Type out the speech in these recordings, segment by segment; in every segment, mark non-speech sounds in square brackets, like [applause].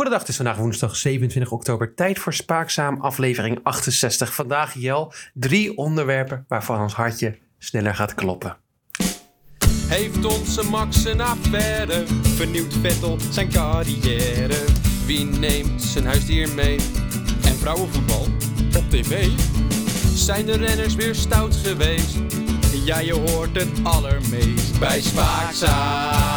Goedendag, is vandaag woensdag 27 oktober. Tijd voor Spaakzaam, aflevering 68. Vandaag, Jel, drie onderwerpen waarvan ons hartje sneller gaat kloppen. Heeft onze Max een affaire? Vernieuwt Vettel zijn carrière? Wie neemt zijn huisdier mee? En vrouwenvoetbal op tv? Zijn de renners weer stout geweest? Ja, je hoort het allermeest bij Spaakzaam.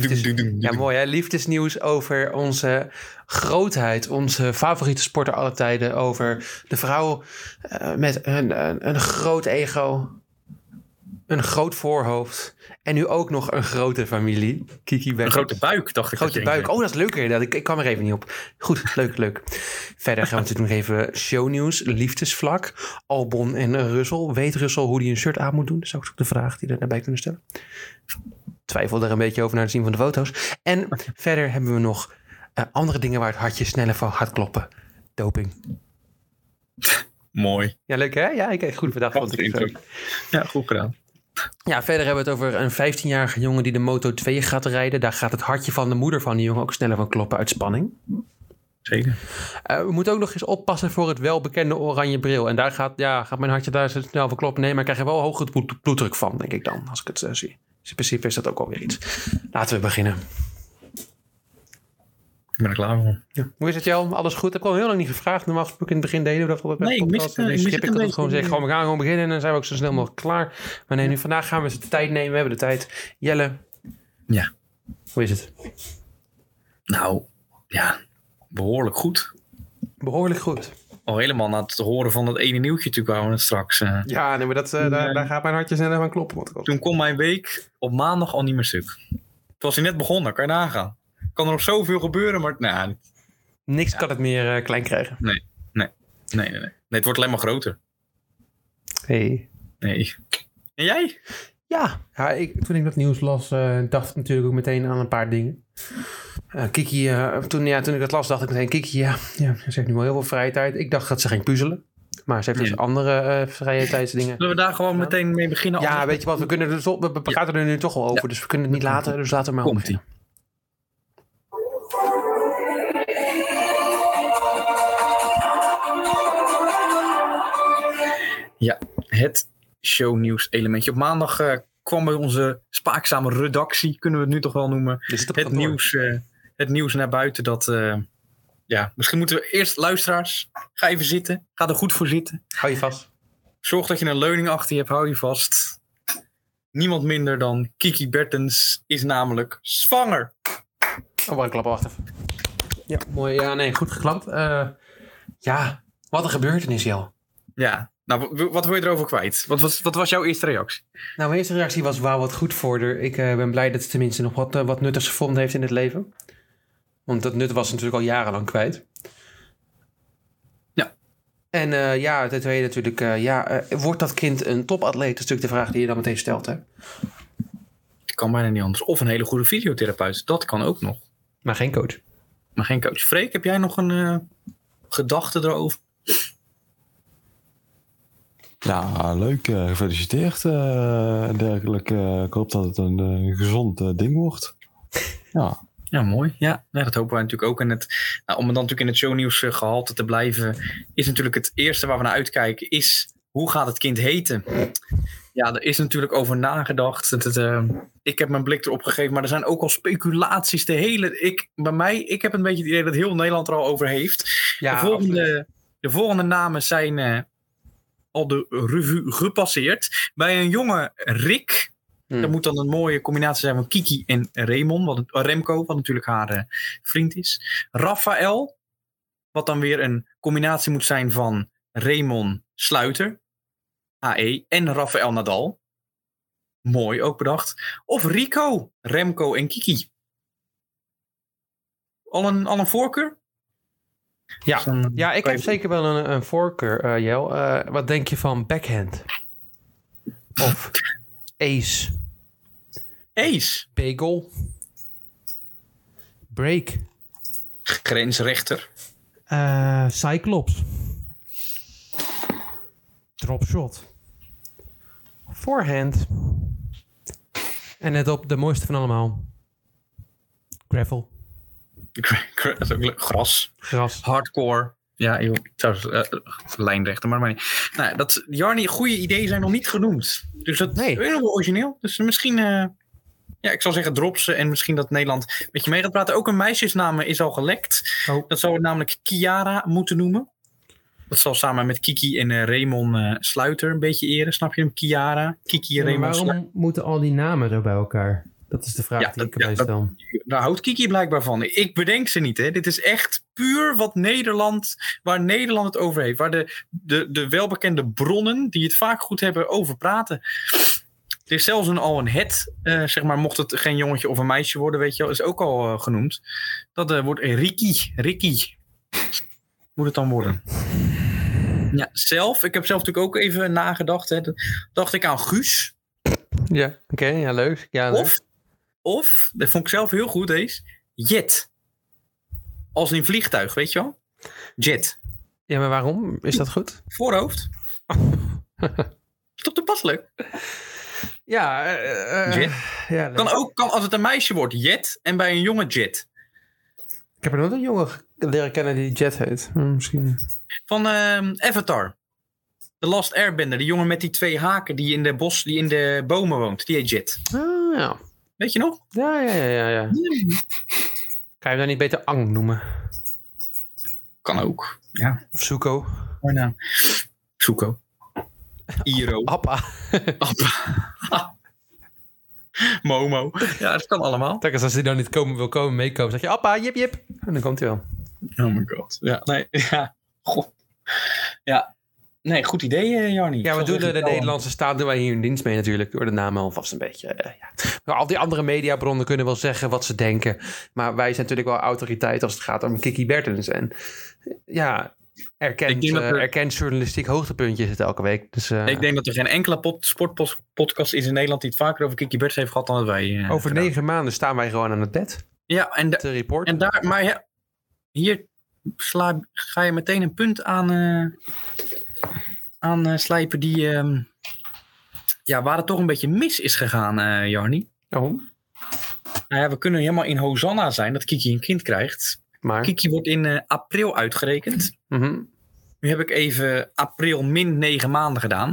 Liefdes- Ja, mooi hè. Liefdesnieuws over onze grootheid. Onze favoriete sporter alle tijden. Over de vrouw eh, met een, een, een groot ego. Een groot voorhoofd. En nu ook nog een grote familie. Kiki Een Beckers. grote buik, dacht ik. Grote dat buik. Oh, dat is leuk inderdaad. Ik, ik kwam er even niet op. Goed, leuk, leuk. Verder gaan we natuurlijk nog even shownieuws. Liefdesvlak. Albon en Russell. Weet Russell hoe hij een shirt aan moet doen? Dat is ook de vraag die we daarbij kunnen stellen. Twijfel er een beetje over naar het zien van de foto's. En verder hebben we nog eh, andere dingen waar het hartje sneller van gaat kloppen. Doping. Mooi. Ja, leuk hè? Ja, ik heb goed bedacht. Ja, goed gedaan. Ja, verder hebben we het over een 15-jarige jongen die de Moto 2 gaat rijden. Daar gaat het hartje van de moeder van die jongen ook sneller van kloppen uit spanning. Zeker. Eh, we moeten ook nog eens oppassen voor het welbekende oranje bril. En daar gaat, ja, gaat mijn hartje daar zo snel van kloppen. Nee, maar ik krijg er wel hoge bloed- bloeddruk van, denk ik dan, als ik het eh, zie. Dus in principe is dat ook alweer iets. Laten we beginnen. Ik ben er klaar voor. Hoe is het, Jel? Alles goed? Heb ik al heel lang niet gevraagd. Normaal gesproken in het begin deden we dat altijd bij Nee, ik mis het, ik dat gewoon zeggen. Gewoon, we gaan gewoon beginnen en dan zijn we ook zo snel mogelijk klaar. Maar nee, nu vandaag gaan we eens de tijd nemen. We hebben de tijd. Jelle. Ja. Hoe is het? Nou, ja, behoorlijk goed. Behoorlijk goed. Al helemaal na het horen van dat ene nieuwtje natuurlijk het straks... eh, Ja, nee, maar dat, eh, daar, daar gaat mijn hartje sneller van kloppen. Want Toen kon mijn week op maandag al niet meer stuk. Toen was hij net begonnen, kan je nagaan. Kan er nog zoveel gebeuren, maar nou, Niks kan het meer eh, klein krijgen. nee, nee, nee, nee. Nee, het wordt alleen maar groter. Hey. Nee. En jij? Ja, ja ik, toen ik dat nieuws las, dacht ik natuurlijk ook meteen aan een paar dingen. Eh, Kiki, eh, toen, ja, toen ik dat las, dacht ik meteen, Kiki, ja, ja, ze heeft nu wel heel veel vrije tijd. Ik dacht dat ze ging puzzelen. Maar ze heeft dus Ja. andere eh vrije tijdsdingen. Zullen we daar gewoon meteen mee beginnen? Ja, Anders- weet je wat, we, kunnen er, toch- we we praten er nu toch al over, dus we kunnen het niet laten. Dus laten we maar Komt-ie. beginnen. Ja, het shownieuws elementje. Op maandag eh, kwam bij onze spaakzame redactie, kunnen we het nu toch wel noemen, het, nieuws, eh, het nieuws naar buiten dat... eh, ja, misschien moeten we eerst luisteraars. Ga even zitten. Ga er goed voor zitten. Hou je vast. Zorg dat je een leuning achter je hebt. Hou je vast. Niemand minder dan Kiki Bertens is namelijk zwanger. Oh, wacht, klappen, wacht even. Ja, mooi. Ja, nee, goed geklapt. Eh, ja, wat een gebeurtenis, Jel. Ja, nou, wat wil je erover kwijt? Wat was, wat was jouw eerste reactie? Nou, mijn eerste reactie was wauw, wat goed voor haar. Ik eh, ben blij dat ze tenminste nog wat, eh, wat nuttigs gevonden heeft in het leven. Want dat nut was ze natuurlijk al jarenlang kwijt. Ja. En eh, ja, ten tweede natuurlijk, ja, wordt dat kind een topatleet? Dat is natuurlijk de vraag die je dan meteen stelt, hè? Het kan bijna niet anders. Of een hele goede fysiotherapeut. Dat kan ook nog. Maar geen coach. Maar geen coach. Freek, heb jij nog een gedachte erover? Ja, leuk. eh, gefeliciteerd. eh. Eh, ik hoop dat het een eh, gezond eh, ding wordt. [laughs] Ja, Ja, mooi. Ja, ja, dat hopen wij natuurlijk ook. En het, nou, om dan natuurlijk in het shownieuws eh, gehalte te blijven, is natuurlijk het eerste waar we naar uitkijken, is hoe gaat het kind heten? Ja, er is natuurlijk over nagedacht. Het, het, eh, ik heb mijn blik erop gegeven, maar er zijn ook al speculaties. De hele, ik, bij mij, ik heb een beetje het idee dat heel Nederland er al over heeft. Ja, de, volgende, de volgende namen zijn eh, al de revue gepasseerd. Bij een jonge Rick, Hmm. dat moet dan een mooie combinatie zijn van Kiki en Raymond, wat, Remco, wat natuurlijk haar eh, vriend is. Raphaël, wat dan weer een combinatie moet zijn van Raymond Sluiter, HE, en Rafael Nadal. Mooi ook bedacht. Of Rico, Remco en Kiki. Al een, al een voorkeur? Ja. Dan- Ja, ik heb zeker wel een, een voorkeur, eh, Jel. Eh, wat denk je van backhand? Of ace, Ace, bagel, break, grensrechter. eh, cyclops, dropshot, forehand En net op de mooiste van allemaal. Gravel. Dat is ook leuk. Gras. Gras. Hardcore. Ja, joh. Ik zou uh, lijnrechten, maar, maar niet. Nou, dat, Jarni, goede ideeën zijn nog niet genoemd. Dus dat Nee. is heel wel origineel. Dus misschien, eh, ja, ik zal zeggen drop ze en misschien dat Nederland met je mee gaat praten. Ook een meisjesnaam is al gelekt. Oh. Dat zou het namelijk Kiara moeten noemen. Dat zal samen met Kiki en eh, Raymond eh, Sluiter een beetje eren. Snap je hem? Kiara, Kiki en Maar Raymond Sluiter. waarom moeten al die namen zo bij elkaar? Dat is de vraag Ja, die ik erbij ja, dat- stel. Daar houdt Kiki blijkbaar van. Ik bedenk ze niet. Hè. Dit is echt puur wat Nederland, waar Nederland het over heeft. Waar de, de, de welbekende bronnen, die het vaak goed hebben, over praten. Er is zelfs een, al een het, eh, zeg maar, mocht het geen jongetje of een meisje worden, weet je wel, is ook al eh, genoemd. Dat eh, wordt Ricky. Ricky. Moet het dan worden. Ja, zelf, ik heb zelf natuurlijk ook even nagedacht. Hè. Dacht ik aan Guus. Ja, oké. ja, leuk. Ja, leuk. Of, of, dat vond ik zelf heel goed deze, jet. Als in vliegtuig, weet je wel? Jet. Ja, maar waarom? Is dat goed? Voorhoofd. Is toch toepasselijk? Ja, Jet? ja. Kan ook, kan als het een meisje wordt, jet. En bij een jongen, jet. Ik heb er nooit een jongen ge- leren kennen die Jet heet. Hm, misschien. Van ehm, Avatar. The Last Airbender. Die jongen met die twee haken die in de bos, die in de bomen woont. Die heet Jet. Ah, ja. Weet je nog? Ja, ja, ja, ja, ja. Kan je hem dan niet beter Ang noemen? Kan ook. Ja, Of Zuko? mooi naam. Zuko. Iro. [laughs] Appa. Appa. [laughs] Momo. Ja, dat kan allemaal. Telkens als hij dan niet komen, wil komen, meekomen, zeg je Appa, jip, jip. En dan komt hij wel. Oh my god. Ja, nee, [laughs] ja. God. Ja. Nee, goed idee, eh, Jarni. Ja, we doen de, Nederlandse staat doen wij hier in dienst mee natuurlijk. Door de namen alvast een beetje. eh, ja. Al die andere mediabronnen kunnen wel zeggen wat ze denken. Maar wij zijn natuurlijk wel autoriteit als het gaat om Kiki Bertens. En eh, ja, erkend, er- erkend journalistiek hoogtepuntje is het elke week. Dus eh, Ik denk dat er geen enkele pod- sportpodcast is in Nederland die het vaker over Kiki Bertens heeft gehad dan dat wij. over gedaan. negen maanden staan wij gewoon aan het bed Ja, en, da- te reporten. en daar, maar ja, hier sla, ga je meteen een punt aan, eh, aan eh, slijpen die, ehm, ja, waar het toch een beetje mis is gegaan, eh Jarni. Waarom? Nou ja, we kunnen helemaal in Hosanna zijn dat Kiki een kind krijgt. Maar, Kiki wordt in eh, april uitgerekend. Mhm. Nu heb ik even april min negen maanden gedaan.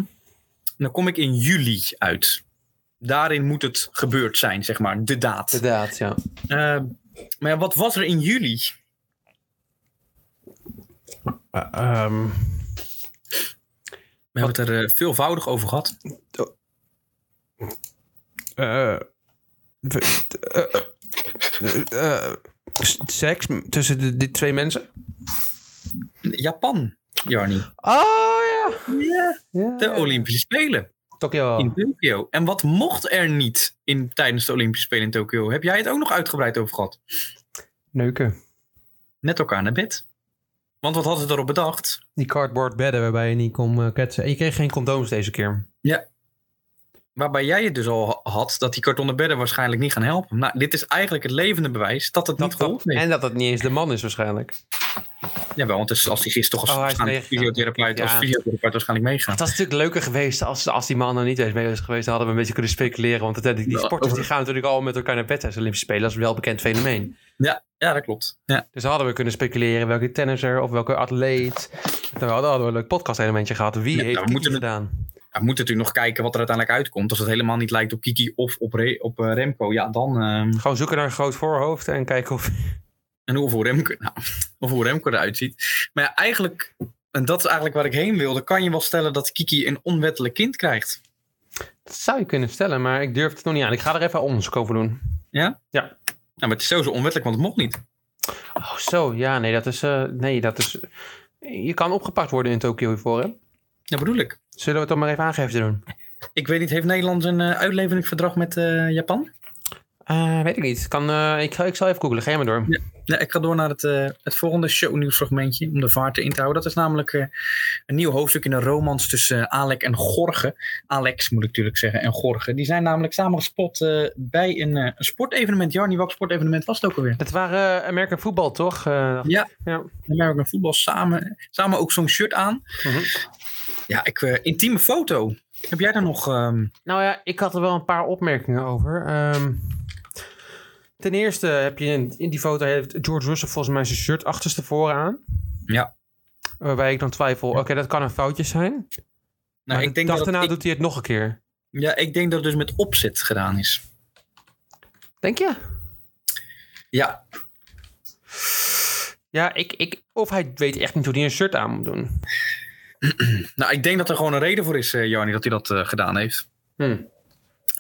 En dan kom ik in juli uit. Daarin moet het gebeurd zijn, zeg maar, de daad. inderdaad, ja. Eh, maar ja, wat was er in juli? Eh, ehm, We hebben het er eh, veelvoudig over gehad. eh, eh, seks tussen de, die twee mensen? Japan, Jarni. Oh ja. De Olympische Spelen Tokio. in Tokio. En wat mocht er niet in, tijdens de Olympische Spelen in Tokio? Heb jij het ook nog uitgebreid over gehad? Neuken. Net elkaar naar bed. Want wat hadden ze erop bedacht? Die cardboard bedden waarbij je niet kon eh, ketsen. En je kreeg geen condooms deze keer. Waarbij jij het dus al had dat die kartonnen bedden waarschijnlijk niet gaan helpen. Nou, dit is eigenlijk het levende bewijs dat het niet geholpen heeft. en dat het niet eens de man is waarschijnlijk. Jawel, want dus als die gist toch als, Oh, hij is waarschijnlijk fysiotherapeut, als Ja. fysiotherapeut waarschijnlijk meegaan. Het was natuurlijk leuker geweest als, als die man er niet eens mee was geweest. Dan hadden we een beetje kunnen speculeren. Want die Ja, sporters die gaan natuurlijk al met elkaar naar bed tijdens Olympische Spelen. Dat is een welbekend fenomeen. Ja, ja, dat klopt. Ja. Dus dan hadden we kunnen speculeren welke tennisser of welke atleet. Dan hadden hadden we een leuk podcast elementje gehad. Wie Ja, heeft we het- gedaan? Ja, we moeten natuurlijk nog kijken wat er uiteindelijk uitkomt. Als het helemaal niet lijkt op Kiki of op, Re- op eh, Remco, ja, dan... ehm, Gewoon zoeken naar een groot voorhoofd en kijken of... en hoe voor Remco, nou, [laughs] of hoe Remco eruit ziet. Maar ja, eigenlijk, en dat is eigenlijk waar ik heen wilde, kan je wel stellen dat Kiki een onwettelijk kind krijgt. Dat zou je kunnen stellen, maar ik durf het nog niet aan. Ik ga er even onderzoek over doen. Ja? Ja. Nou, maar het is sowieso onwettelijk, want het mocht niet. Oh, zo. Ja, nee, dat is... eh, nee, dat is... Je kan opgepakt worden in Tokio hiervoor, hè? Ja, bedoel ik. Zullen we het dan maar even aangifte doen? Ik weet niet, heeft Nederland een eh, uitleveringsverdrag met eh, Japan? Eh, weet ik niet. Kan, eh, ik, ga- ik zal even googlen. Ga jij maar door. Ja. Ja, ik ga door naar het, eh, het volgende shownieuwsfragmentje om de vaart in te houden. Dat is namelijk eh, een nieuw hoofdstuk in een romans tussen uh, Alec en Gorge. Alex moet ik natuurlijk zeggen en Gorge. Die zijn namelijk samen gespot eh, bij een, eh, een sportevenement. Jarni, welk sportevenement was het ook alweer? Het waren uh, American voetbal, toch? Uh, ja, ja. American voetbal samen, samen ook zo'n shirt aan. Mhm. Ja, ik, uh, intieme foto. Heb jij daar nog... ehm, Nou ja, ik had er wel een paar opmerkingen over. Ehm, ten eerste heb je in, in die foto heeft George Russell volgens mij zijn shirt achterstevoren aan. Ja. Waarbij ik dan twijfel, oké, dat kan een foutje zijn. nou, maar ik denk dag dat daarna ik, doet hij het nog een keer. Ja, ik denk dat het dus met opzet gedaan is. Denk je? Ja, Ja, ik, ik, of hij weet echt niet hoe hij een shirt aan moet doen. [clears throat] nou, ik denk dat er gewoon een reden voor is, eh Jarni, dat hij dat eh, gedaan heeft. Hm.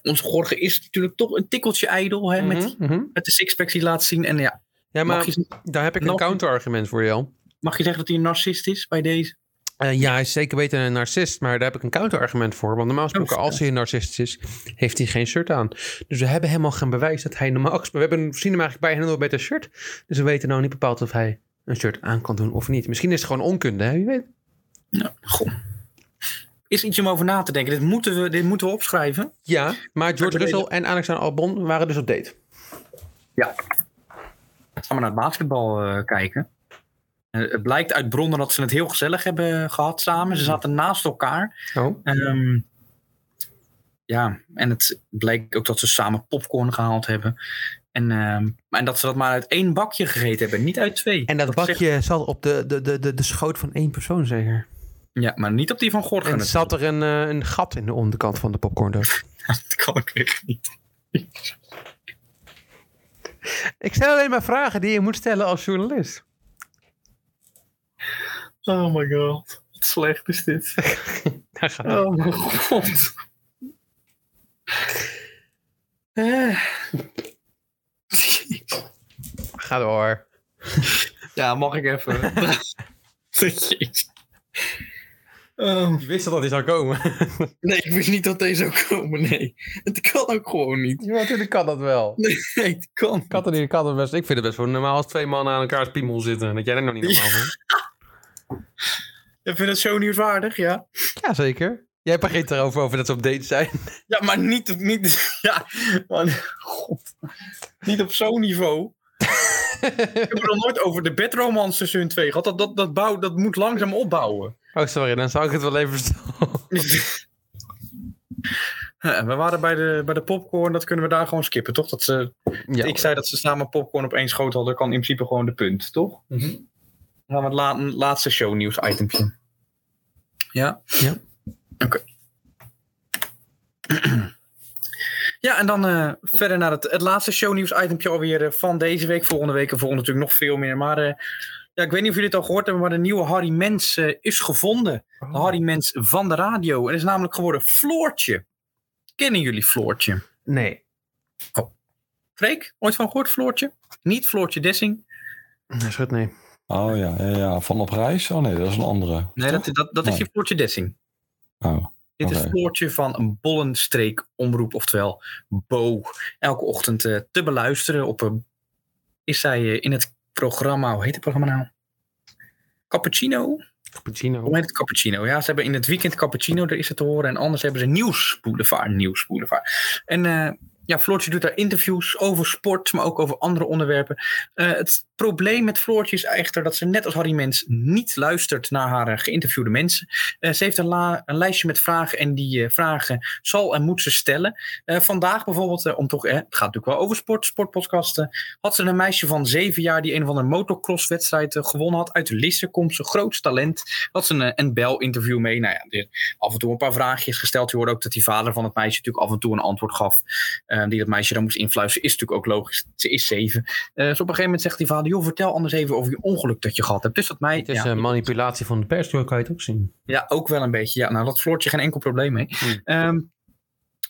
Onze Gorge is natuurlijk toch een tikkeltje ijdel hè, met, Mhm, mhm. met de sixpacks die laat zien. En ja, Ja, maar je, daar heb ik een counterargument voor jou. mag je zeggen dat hij een narcist is bij deze? Eh, ja, hij is zeker weten een narcist, maar daar heb ik een counterargument voor. Want normaal gesproken, Oh, als hij een narcist is, heeft hij geen shirt aan. Dus we hebben helemaal geen bewijs dat hij normaal gesproken... We hebben, zien hem eigenlijk bijna nooit met een shirt. Dus we weten nou niet bepaald of hij een shirt aan kan doen of niet. Misschien is het gewoon onkunde, hè? Wie weet. Ja, goh. Is iets om over na te denken. Dit moeten we, dit moeten we opschrijven. Ja, maar George Russell en Alexander Albon waren dus op date. Ja. Gaan we naar het basketbal eh, kijken. Eh, het blijkt uit bronnen dat ze het heel gezellig hebben gehad samen. Ze zaten naast elkaar. Oh. Ehm, ja, en het bleek ook dat ze samen popcorn gehaald hebben. En, ehm, en dat ze dat maar uit één bakje gegeten hebben, niet uit twee. En dat zegt- bakje zat op de, de, de, de, de schoot van één persoon, zeker. Ja, maar niet op die van Gorgen. En zat er een, eh, een gat in de onderkant van de popcorndoos. [laughs] Dat kan ik echt niet. ik stel alleen maar vragen die je moet stellen als journalist. Oh my god. Wat slecht is dit. [laughs] Daar gaat het. Oh mijn god. Eh. Ga door. Ja, mag ik even? [laughs] Jezus. Oh, Je wist dat hij zou komen. [laughs] nee, ik wist niet dat deze zou komen. Nee, het kan ook gewoon niet. ja, natuurlijk kan dat wel. Nee, het kan. Kan het niet, kan het best. Ik vind het best wel normaal als twee mannen aan elkaars piemel zitten. Dat jij er nog niet normaal vindt. [laughs] Je vindt het zo nieuwswaardig, ja? Ja, zeker. Jij begint erover over dat ze op date zijn. Ja, maar niet, niet, [laughs] ja, maar, god. Niet op zo'n niveau. Ik heb het nog nooit over de bedromance seizoen 2 gehad. Dat, dat, dat, bouw, dat moet langzaam opbouwen. Oh, sorry, dan zou ik het wel even. [laughs] Ja, we waren bij de, bij de popcorn, dat kunnen we daar gewoon skippen, toch? Dat ze, Ja. Ik zei dat ze samen popcorn op één schoot hadden, kan in principe gewoon de punt, toch? Dan gaan we het la- laatste shownieuws itempje. Ja? Ja. Oké. [clears throat] Ja, en dan eh, verder naar het, het laatste shownieuws itempje alweer eh, van deze week. Volgende week en volgende natuurlijk nog veel meer. Maar eh, ja, ik weet niet of jullie het al gehoord hebben, maar de nieuwe Harry Mens is gevonden. De Harry Mens van de radio. En is namelijk geworden Floortje. Kennen jullie Floortje? Nee. Freek, ooit van gehoord, Floortje? Niet Floortje Dessing? Nee, schut, nee. Oh ja, ja, ja, van op reis? Oh nee, dat is een andere. Nee, dat, dat, dat is Nee. die Floortje Dessing. Oh, Dit is. Floortje van een Bollenstreek omroep, oftewel Bo. Elke ochtend eh, te beluisteren op een... Is zij eh, in het programma, hoe heet het programma nou? Cappuccino? Cappuccino. Hoe heet het? Cappuccino. Ja, ze hebben in het weekend Cappuccino, daar is het te horen. En anders hebben ze Nieuws Boulevard. Nieuws Boulevard. En eh, ja, Floortje doet daar interviews over sport, maar ook over andere onderwerpen. Eh, het probleem met Floortje is echter dat ze net als Harry Mens niet luistert naar haar eh, geïnterviewde mensen. Eh, ze heeft een, lijstje met vragen en die eh, vragen zal en moet ze stellen. Vandaag bijvoorbeeld, om toch, het gaat natuurlijk wel over sport, sportpodcasten, had ze een meisje van zeven jaar die een of andere motocrosswedstrijd eh, gewonnen had. Uit Lisse komt ze, groot talent. Had ze een, een bel-interview mee. Nou ja, af en toe een paar vraagjes gesteld. Je hoorde ook dat die vader van het meisje natuurlijk af en toe een antwoord gaf. die dat meisje dan moest influisteren. Is natuurlijk ook logisch. Ze is zeven. Dus op een gegeven moment zegt die vader: joh, vertel anders even over je ongeluk dat je gehad hebt. Dus dat mij. Het is ja, een manipulatie van de pers, kan je het ook zien. ja, ook wel een beetje. Ja, nou, dat Floortje geen enkel probleem mee. Ehm,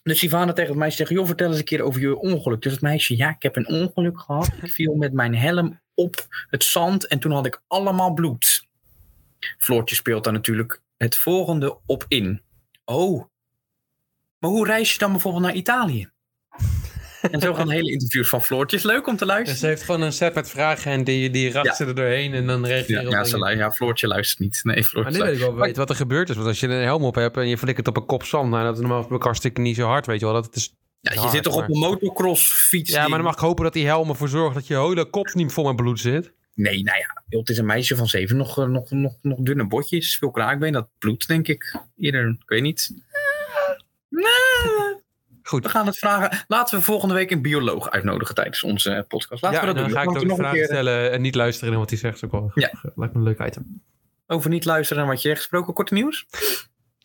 dus vader tegen het meisje zegt: joh, vertel eens een keer over je ongeluk. Dus het meisje: ja, ik heb een ongeluk gehad. Ik viel met mijn helm op het zand en toen had ik allemaal bloed. Floortje speelt daar natuurlijk het volgende op in. Oh, maar hoe reis je dan bijvoorbeeld naar Italië? En zo gaan hele interviews van Floortje. Is leuk om te Dus luisteren. ze heeft gewoon een set met vragen en die, die racht Ja. ze er doorheen en dan reageert Ja, ja, ze lu- ja, Floortje luistert niet. Nee, Maar Floortje nu weet ik wel wat er gebeurd is. Want als je een helm op hebt en je flikkert op een kop zand, nou, dat is normaal hartstikke niet zo hard, weet je wel. Dat is Ja, je hard, zit toch op maar- een motocrossfiets? Ja, maar dan mag ik hopen dat die helm ervoor zorgt dat je hele kop niet vol met bloed zit. Nee, nou ja, joh, het is een meisje van zeven, nog, eh, nog, nog, nog dunne botjes, veel kraakbeen, dat bloedt denk ik eerder, ik weet niet. Goed. We gaan het vragen. Laten we volgende week een bioloog uitnodigen tijdens onze eh, podcast. Laten ja, we dat dan doen. ga ik Dan ook vragen een keer stellen en niet luisteren naar wat hij zegt. Ook wel Ja. lijkt me een leuk item. over niet luisteren naar wat je zegt gesproken. Korte nieuws.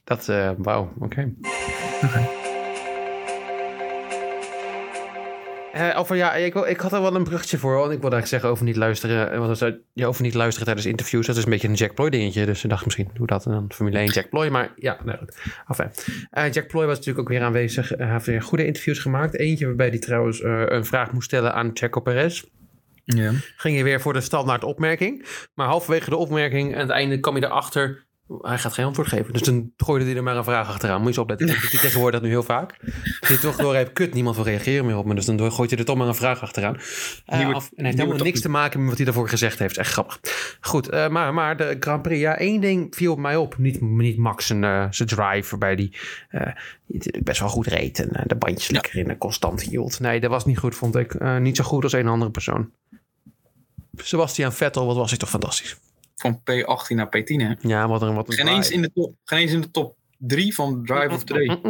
Dat, eh wauw, oké. Over, ja, ik, wil, ik had er wel een bruggetje voor. Want ik wilde eigenlijk zeggen over niet luisteren. eh, Want ja, over niet luisteren tijdens interviews. Dat is een beetje een Jack Ploy dingetje. Dus ik dacht misschien hoe dat dan Formule 1 Jack Ploy. Maar ja, nou goed. Enfin. Eh, Jack Ploy was natuurlijk ook weer aanwezig. Hij heeft weer goede interviews gemaakt. Eentje waarbij hij trouwens een vraag moest stellen aan Checo Perez. Ja. Ging je weer voor de standaard opmerking. Maar halverwege de opmerking aan het einde kwam je erachter. Hij gaat geen antwoord geven. Dus dan gooide hij er maar een vraag achteraan. Moet je eens opletten. Ik tegenwoordig dat nu heel vaak. Je toch door hebt, kut, niemand wil reageren meer op me. Dus dan gooit je er toch maar een vraag achteraan. Nieuwe- af- en hij heeft helemaal niks te maken met wat hij daarvoor gezegd heeft. Echt grappig. Goed, eh, maar, maar de Grand Prix. Ja, één ding viel op mij op. Niet, niet Max zijn, eh, zijn drive, waarbij die die best wel goed reed. En de bandjes lekker in en constant hield. Nee, dat was niet goed, vond ik. Niet zo goed als een andere persoon. Sebastian Vettel, wat was hij toch fantastisch. Van P18 naar P10. Hè? Ja, wat een, wat een Geen, eens in de top, geen eens in de top 3 van Drive of the Day.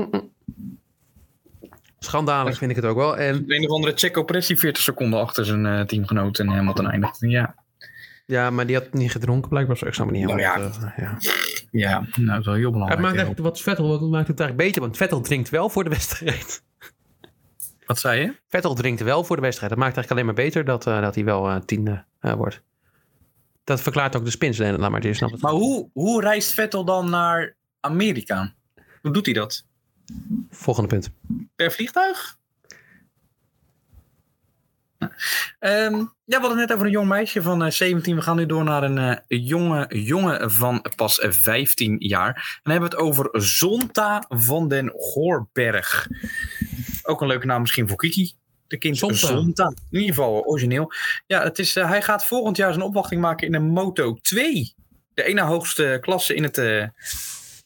Schandalig vind ik het ook wel. En Een of andere Checo Perez die 40 seconden achter zijn eh, teamgenoot en Hamilton eindigt. Ja, ja, maar die had niet gedronken blijkbaar. zo. Ik snap het niet Nou helemaal. ja. eh, ja. ja nou, dat is wel heel Het belangrijk. maakt hè. eigenlijk wat Vettel wat maakt het eigenlijk beter. Want Vettel drinkt wel voor de wedstrijd. Wat zei je? Vettel drinkt wel voor de wedstrijd. Dat maakt eigenlijk alleen maar beter dat, eh, dat hij wel eh, tiende eh, wordt. Dat verklaart ook de spins. Laat maar, het. Maar hoe, hoe reist Vettel dan naar Amerika? Hoe doet hij dat? Volgende punt. Per vliegtuig? Ehm, ja, we hadden het net over een jong meisje van eh, 17. We gaan nu door naar een eh, jonge jongen van pas eh, 15 jaar. En dan hebben we het over Zonta van den Goorberg. Ook een leuke naam misschien voor Kiki. De kind Zonta. In ieder geval origineel. Ja, het is, eh, hij gaat volgend jaar zijn opwachting maken in een Moto 2. De ene hoogste klasse in het, eh,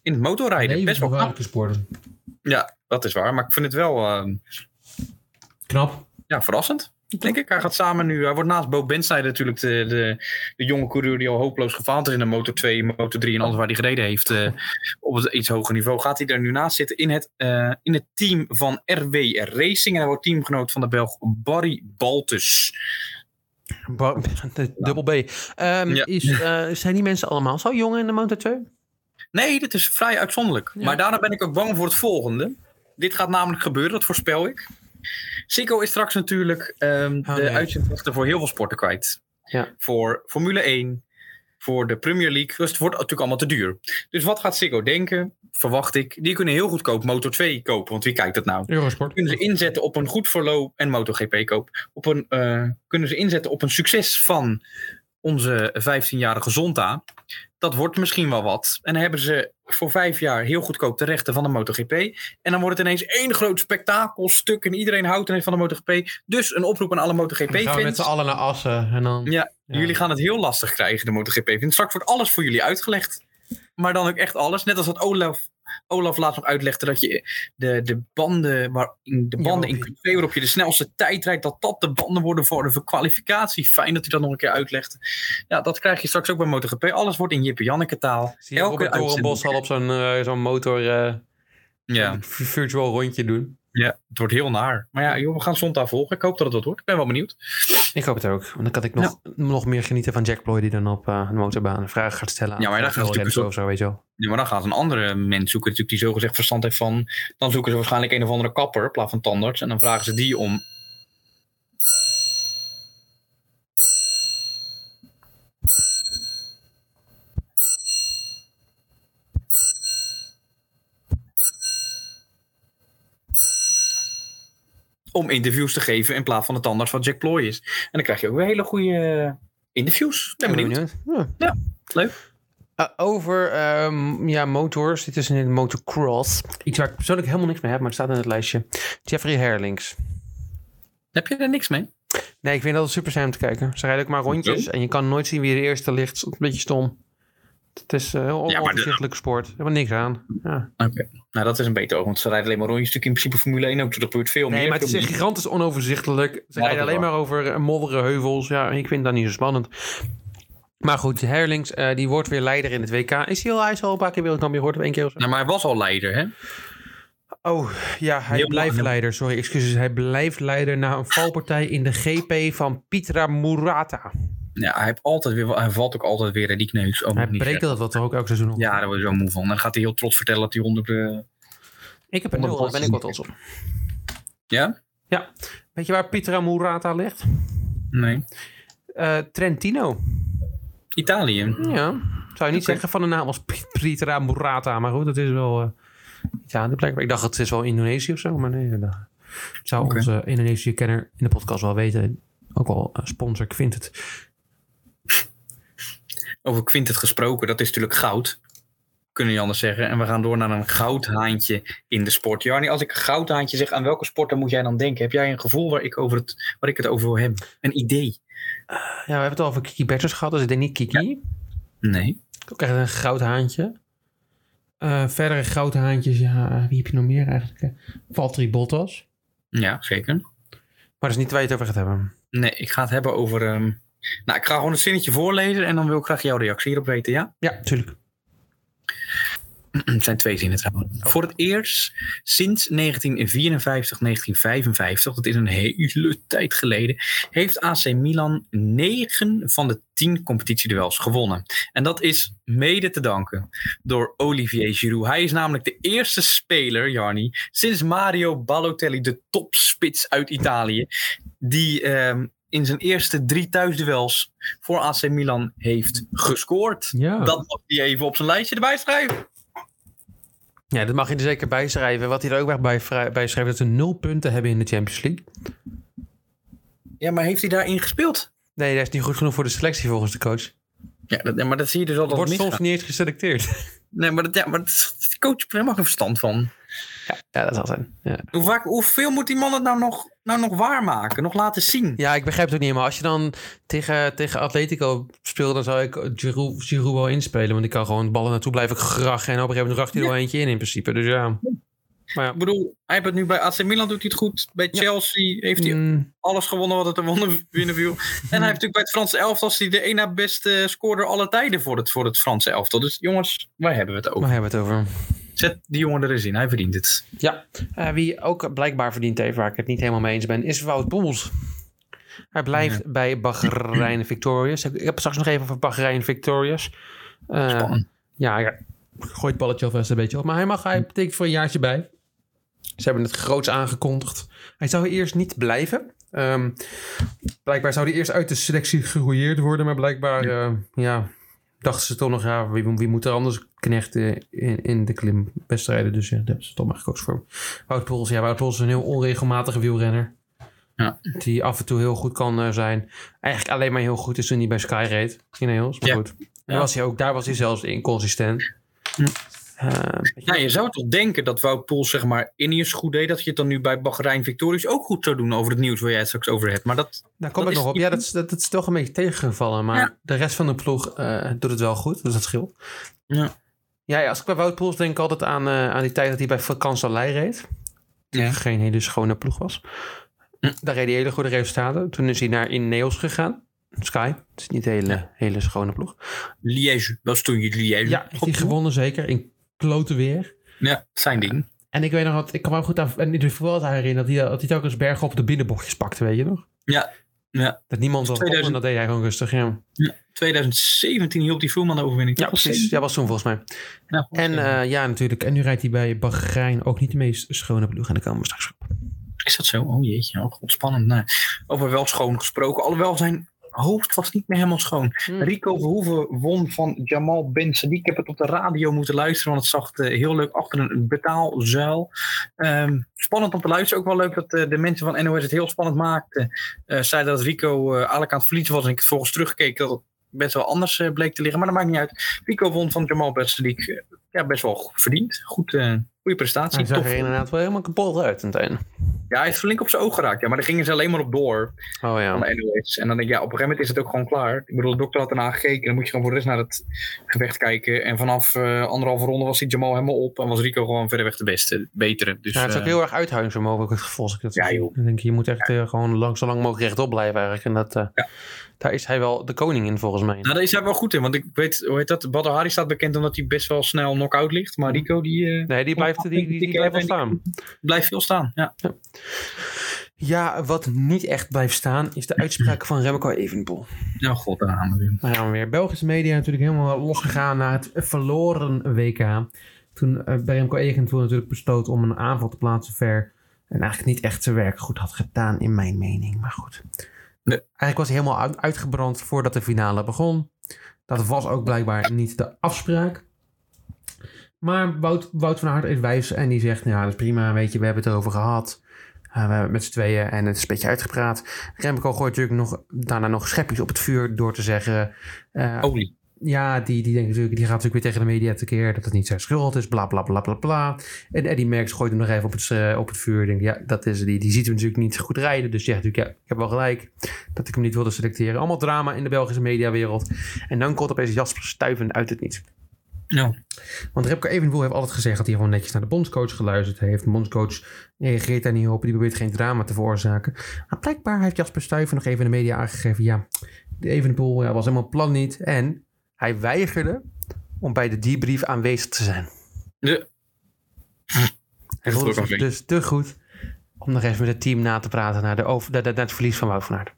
in het motorrijden. Best wel knap. sporten. Ja, dat is waar. Maar ik vind het wel... eh, Knap. ja, verrassend. Denk ik. Hij gaat samen nu. Hij wordt naast Bo Bensnijder natuurlijk de, de, de jonge coureur die al hopeloos gefaald is in de Moto 2, Moto 3 en alles waar hij gereden heeft. eh, op een iets hoger niveau. Gaat hij er nu naast zitten in het, eh, in het team van RW Racing. En hij wordt teamgenoot van de Belg Barry Baltus. [laughs] De- Dubbel B. Ehm, Ja. is, eh, zijn die mensen allemaal zo jong in de Motor 2? Nee, dit is vrij uitzonderlijk. Ja. Maar daarna ben ik ook bang voor het volgende. Dit gaat namelijk gebeuren, dat voorspel ik. Sico is straks natuurlijk ehm, Oh, de nee. uitzendrechten voor heel veel sporten kwijt. Ja. Voor Formule 1, voor de Premier League. Dus het wordt natuurlijk allemaal te duur. Dus wat gaat Sico denken? Verwacht ik. Die kunnen heel goedkoop Moto 2 kopen. Want wie kijkt dat nou? Eurosport. Kunnen ze inzetten op een goed verloop en MotoGP koop. Op een, eh, kunnen ze inzetten op een succes van onze 15-jarige Zonta. Dat wordt misschien wel wat. En dan hebben ze voor vijf jaar heel goedkoop de rechten van de MotoGP. En dan wordt het ineens één groot spektakelstuk. En iedereen houdt ineens van de MotoGP. Dus een oproep aan alle gaan we met MotoGP-fans. z'n allen naar Assen. En dan... Ja, Ja. jullie gaan het heel lastig krijgen, de MotoGP. Straks wordt alles voor jullie uitgelegd. Maar dan ook echt alles. Net als wat Olaf, Olaf laatst nog uitlegde. Dat je de, de banden, waar, de banden in Q2 waarop je de snelste tijd rijdt. Dat dat de banden worden voor de kwalificatie. Fijn dat hij dat nog een keer uitlegt. Ja, dat krijg je straks ook bij MotoGP. Alles wordt in Jippe Janneke taal. Zie je Robert Doornbos al op zo'n eh, zo'n motor eh, Ja, virtual rondje doen. Ja, het wordt heel naar. Maar ja, joh, we gaan zondag volgen. Ik hoop dat het wat wordt. Ik ben wel benieuwd. Ik hoop het ook. Want dan kan ik nog, nog meer genieten van Jack Ploy die dan op eh, een motorbaan vragen gaat stellen. Ja, maar dat gaat natuurlijk of zo, weet je wel. Ja, maar dan gaat een andere mens zoeken natuurlijk die zogezegd verstand heeft van... Dan zoeken ze waarschijnlijk een of andere kapper in plaats van tandarts. En dan vragen ze die om... Om interviews te geven in plaats van de tandarts wat Jack Ploy is. En dan krijg je ook weer hele goede interviews. Ben benieuwd. benieuwd. Ja. Leuk. Eh, over ehm, ja, motors. Dit is een motocross. Iets waar ik persoonlijk helemaal niks mee heb, maar het staat in het lijstje. Jeffrey Herlings. Heb je er niks mee? Nee, ik vind dat het super zijn om te kijken. Ze rijden ook maar rondjes en je kan nooit zien wie de eerste ligt. Het is een beetje stom. Het is een heel Ja, maar de- onoverzichtelijke sport. Er hebben niks aan. Ja. Oké. Nou, dat is een beter oog, want ze rijden alleen maar rondjes. Natuurlijk in principe Formule 1 ook, dus dat gebeurt veel meer. Nee, maar het is echt gigantisch onoverzichtelijk. Ze dat rijden alleen maar over eh, modderen heuvels. Ja, ik vind dat niet zo spannend. Maar goed, Herlings, eh, die wordt weer leider in het WK. Is hij al, hij is al een paar keer wereldkampioen of één keer of zo? Nou, maar hij was al leider, hè? Oh, ja, hij Heel blijft lang. leider. Sorry, excuses. Hij blijft leider na een valpartij in de GP van Pietra Murata. Ja, hij, heeft altijd weer, hij valt ook altijd weer, hè, die kneus. Hij ik niet breekt zeggen. dat toch ook elk seizoen nog? Ja, daar word je zo moe van. Dan gaat hij heel trots vertellen dat hij onder... eh, Ik heb een nul, daar ben ik wel trots op. Ja? Ja. Weet je waar Pietra Murata ligt? Nee. Eh, Trentino. Italië. Ja. Zou je niet zeggen van de naam als Pi- Pietra Murata, maar goed, dat is wel... eh Italië blijkbaar. Ik dacht het is wel Indonesië of zo, maar nee. Dat zou onze Indonesië-kenner in de podcast wel weten. Ook wel eh, sponsor vindt het. Over Quintet gesproken, dat is natuurlijk goud. Kunnen je anders zeggen. En we gaan door naar een goudhaantje in de sport. Jarni, als ik goudhaantje zeg, aan welke sport dan moet jij dan denken? Heb jij een gevoel waar ik, over het, waar ik het over wil hebben? Een idee? Ja, we hebben het al over Kiki Bertens gehad, dus ik denk niet Kiki. Nee. Ook echt een goudhaantje. Eh verdere goudhaantjes, ja, wie heb je nog meer eigenlijk? eh? Valtteri Bottas. Ja, zeker. Maar dat is niet waar je het over gaat hebben. Nee, ik ga het hebben over... ehm, Nou, ik ga gewoon een zinnetje voorlezen en dan wil ik graag jouw reactie hierop weten, ja? Ja, tuurlijk. Het zijn twee zinnen trouwens. Voor het eerst sinds 1954, 1955, dat is een hele tijd geleden, heeft AC Milan negen van de tien competitieduels gewonnen. En dat is mede te danken door Olivier Giroud. Hij is namelijk de eerste speler, Jarni, sinds Mario Balotelli, de topspits uit Italië, die ehm, in zijn eerste drie thuisduels voor AC Milan heeft gescoord. Ja. Dat mag hij even op zijn lijstje erbij schrijven. ja, dat mag je er zeker bij schrijven. Wat hij er ook bij, bij schrijft, dat ze nul punten hebben in de Champions League. Ja, maar heeft hij daarin gespeeld? Nee, dat is niet goed genoeg voor de selectie volgens de coach. Ja, dat, maar dat zie je dus al dat Wordt soms niet eens geselecteerd. Nee, maar, dat, ja, maar dat, die coach heeft er helemaal geen verstand van. Ja, dat zal zijn. Ja. Hoe vaak, hoeveel moet die man het nou nog, nou nog waarmaken? Nog laten zien? ja, ik begrijp het ook niet helemaal. Als je dan tegen, tegen Atletico speelt, dan zou ik Giroud, Giroud wel inspelen. Want die kan gewoon ballen naartoe blijven grachen. En op een gegeven moment racht hij er wel eentje in in principe. Dus ja. Maar ja. Ik bedoel, hij heeft het nu bij AC Milan doet hij het goed. Bij Ja. Chelsea heeft hij Mm, alles gewonnen wat er te wonnen- winnen viel. En hij heeft natuurlijk bij het Franse elftal is hij de één na beste scorer aller tijden voor het, voor het Franse elftal. Dus jongens, waar hebben we het over? waar hebben we het over? Zet die jongen er eens in, hij verdient het. Ja, eh, wie ook blijkbaar verdient heeft, waar ik het niet helemaal mee eens ben, is Wout Poels. Hij blijft bij Bahrein Victorious. Ik heb straks nog even over Bahrein Victorious. Eh, Spannend. ja, ja, gooi het balletje alvast een beetje op. Maar hij mag, hij betekent voor een jaartje bij. Ze hebben het groots aangekondigd. Hij zou eerst niet blijven. Ehm, blijkbaar zou hij eerst uit de selectie gerouilleerd worden. Maar blijkbaar, ja, ja dachten ze toch nog, ja, wie, wie moet er anders knechten in, in de klimwedstrijden. Dus ja, daar hebben ze toch maar gekozen voor. Wout Poels, ja, Wout Poels is een heel onregelmatige wielrenner. Ja. Die af en toe heel goed kan eh, zijn. Eigenlijk alleen maar heel goed is toen hij bij Sky reed. In maar Ja. goed. Ja. was hij ook, daar was hij zelfs inconsistent. Eh, weet je- Nou, je zou toch denken dat Wout Poels zeg maar Ineos goed deed, dat je het dan nu bij Bahrein Victorious ook goed zou doen over het nieuws waar jij het straks over hebt. Maar dat, Daar kom Dat ik nog op. Ja, dat is, dat, dat is toch een beetje tegengevallen. Maar Ja. de rest van de ploeg eh, doet het wel goed. Dus dat scheelt. Ja. Ja, ja, als ik bij Wout Poels denk ik altijd aan, eh, aan die tijd dat hij bij Vakansalei reed. Ja. Geen hele schone ploeg was. Hm. Daar reed hij hele goede resultaten. Toen is hij naar Ineos gegaan. Sky. Het is niet een hele, Ja. hele schone ploeg. Liège, was toen je Liège. Ja, heeft hij gewonnen zeker. In klote weer. Ja, zijn ding. En ik weet nog wat, ik kan me goed aan, en in de voetbal herinneren dat hij, dat hij telkens bergen op de binnenbochtjes pakte, weet je nog? Ja, ja. Dat niemand dat 2000 en dat deed hij gewoon rustig, ja. 2017 hielp die Voerman de overwinning. Ja, precies. Ja, was toen volgens mij. Ja, En eh, ja, natuurlijk. En nu rijdt hij bij Bahrein ook niet de meest schone ploeg. En daar komen we straks op. is dat zo? Oh jeetje, oh, god, spannend. Nou, over wel schoon gesproken. Alhoewel zijn hoofd was niet meer helemaal schoon. Hmm. Rico Verhoeven won van Jamal Ben Sadiq. Ik heb het op de radio moeten luisteren, want het zag er heel leuk achter een betaalzuil. Ehm, spannend om te luisteren. Ook wel leuk dat eh, de mensen van NOS het heel spannend maakten. Eh zeiden dat Rico eh eigenlijk aan het verliezen was. En ik vervolgens terugkeek dat het best wel anders bleek te liggen. Maar dat maakt niet uit. Rico won van Jamal Ben Sadiq. ja, best wel goed verdiend. Goed, eh, goede prestatie. Hij zag er inderdaad wel helemaal kapot uit aan het einde. Ja, hij is flink op zijn oog geraakt. Ja, maar daar gingen ze alleen maar op door. Oh van ja. de NOS. En dan denk ik, ja, op een gegeven moment is het ook gewoon klaar. Ik bedoel, de dokter had ernaar gekeken. Dan moet je gewoon voor de rest naar het gevecht kijken. En vanaf eh anderhalve ronde was die Jamal helemaal op. En was Rico gewoon verreweg de beste, betere. Dus, ja, het is ook eh, heel erg uithoudingsvermogen, het gevoel. Als ik dat Ja, joh. Dan denk je, je moet echt eh, gewoon lang, zo lang mogelijk rechtop blijven eigenlijk. En dat, Ja. Daar is hij wel de koning in, volgens mij. nou, daar is hij wel goed in. Want ik weet, hoe heet dat? Badr Hari staat bekend omdat hij best wel snel knock-out ligt. Maar Rico, die... eh, nee, die blijft, die, die, die blijft wel staan. Blijft veel staan, ja. Ja, wat niet echt blijft staan is de uitspraak van Remco Evenepoel. Ja, god, daar gaan we weer. Gaan we weer. Belgische media natuurlijk helemaal losgegaan naar het verloren WK. Toen uh, Remco Evenepoel natuurlijk besloot om een aanval te plaatsen ver. En eigenlijk niet echt zijn werk goed had gedaan in mijn mening. Maar goed. Eigenlijk was hij helemaal uit- uitgebrand voordat de finale begon. Dat was ook blijkbaar niet de afspraak. Maar Wout, Wout van Aert is wijs en die zegt, nou ja, dat is prima, weet je, we hebben het erover gehad. Uh, we hebben het met z'n tweeën en het is een beetje uitgepraat. Remco gooit natuurlijk nog, daarna nog schepjes op het vuur door te zeggen... eh, Olie. Ja, die, die, denkt natuurlijk, die gaat natuurlijk weer tegen de media tekeer dat het niet zijn schuld is, bla bla bla bla bla. En Eddie Merckx gooit hem nog even op het, eh, op het vuur. Denkt, ja, dat is, die, die ziet hem natuurlijk niet goed rijden. Dus zegt natuurlijk, ja, ik heb wel gelijk dat ik hem niet wilde selecteren. Allemaal drama in de Belgische mediawereld. En dan komt opeens Jasper Stuyven uit het niets. Ja. Want Remco Evenepoel heeft altijd gezegd dat hij gewoon netjes naar de bondscoach geluisterd heeft. De bondscoach reageert daar niet op. Die probeert geen drama te veroorzaken. Maar blijkbaar heeft Jasper Stuyven nog even in de media aangegeven. Ja, de Evenepoel ja, was helemaal plan niet. En hij weigerde om bij de debrief aanwezig te zijn. Ja. Hij zich een dus te goed om nog even met het team na te praten naar, de over, naar, het verlies van Wout van Aert.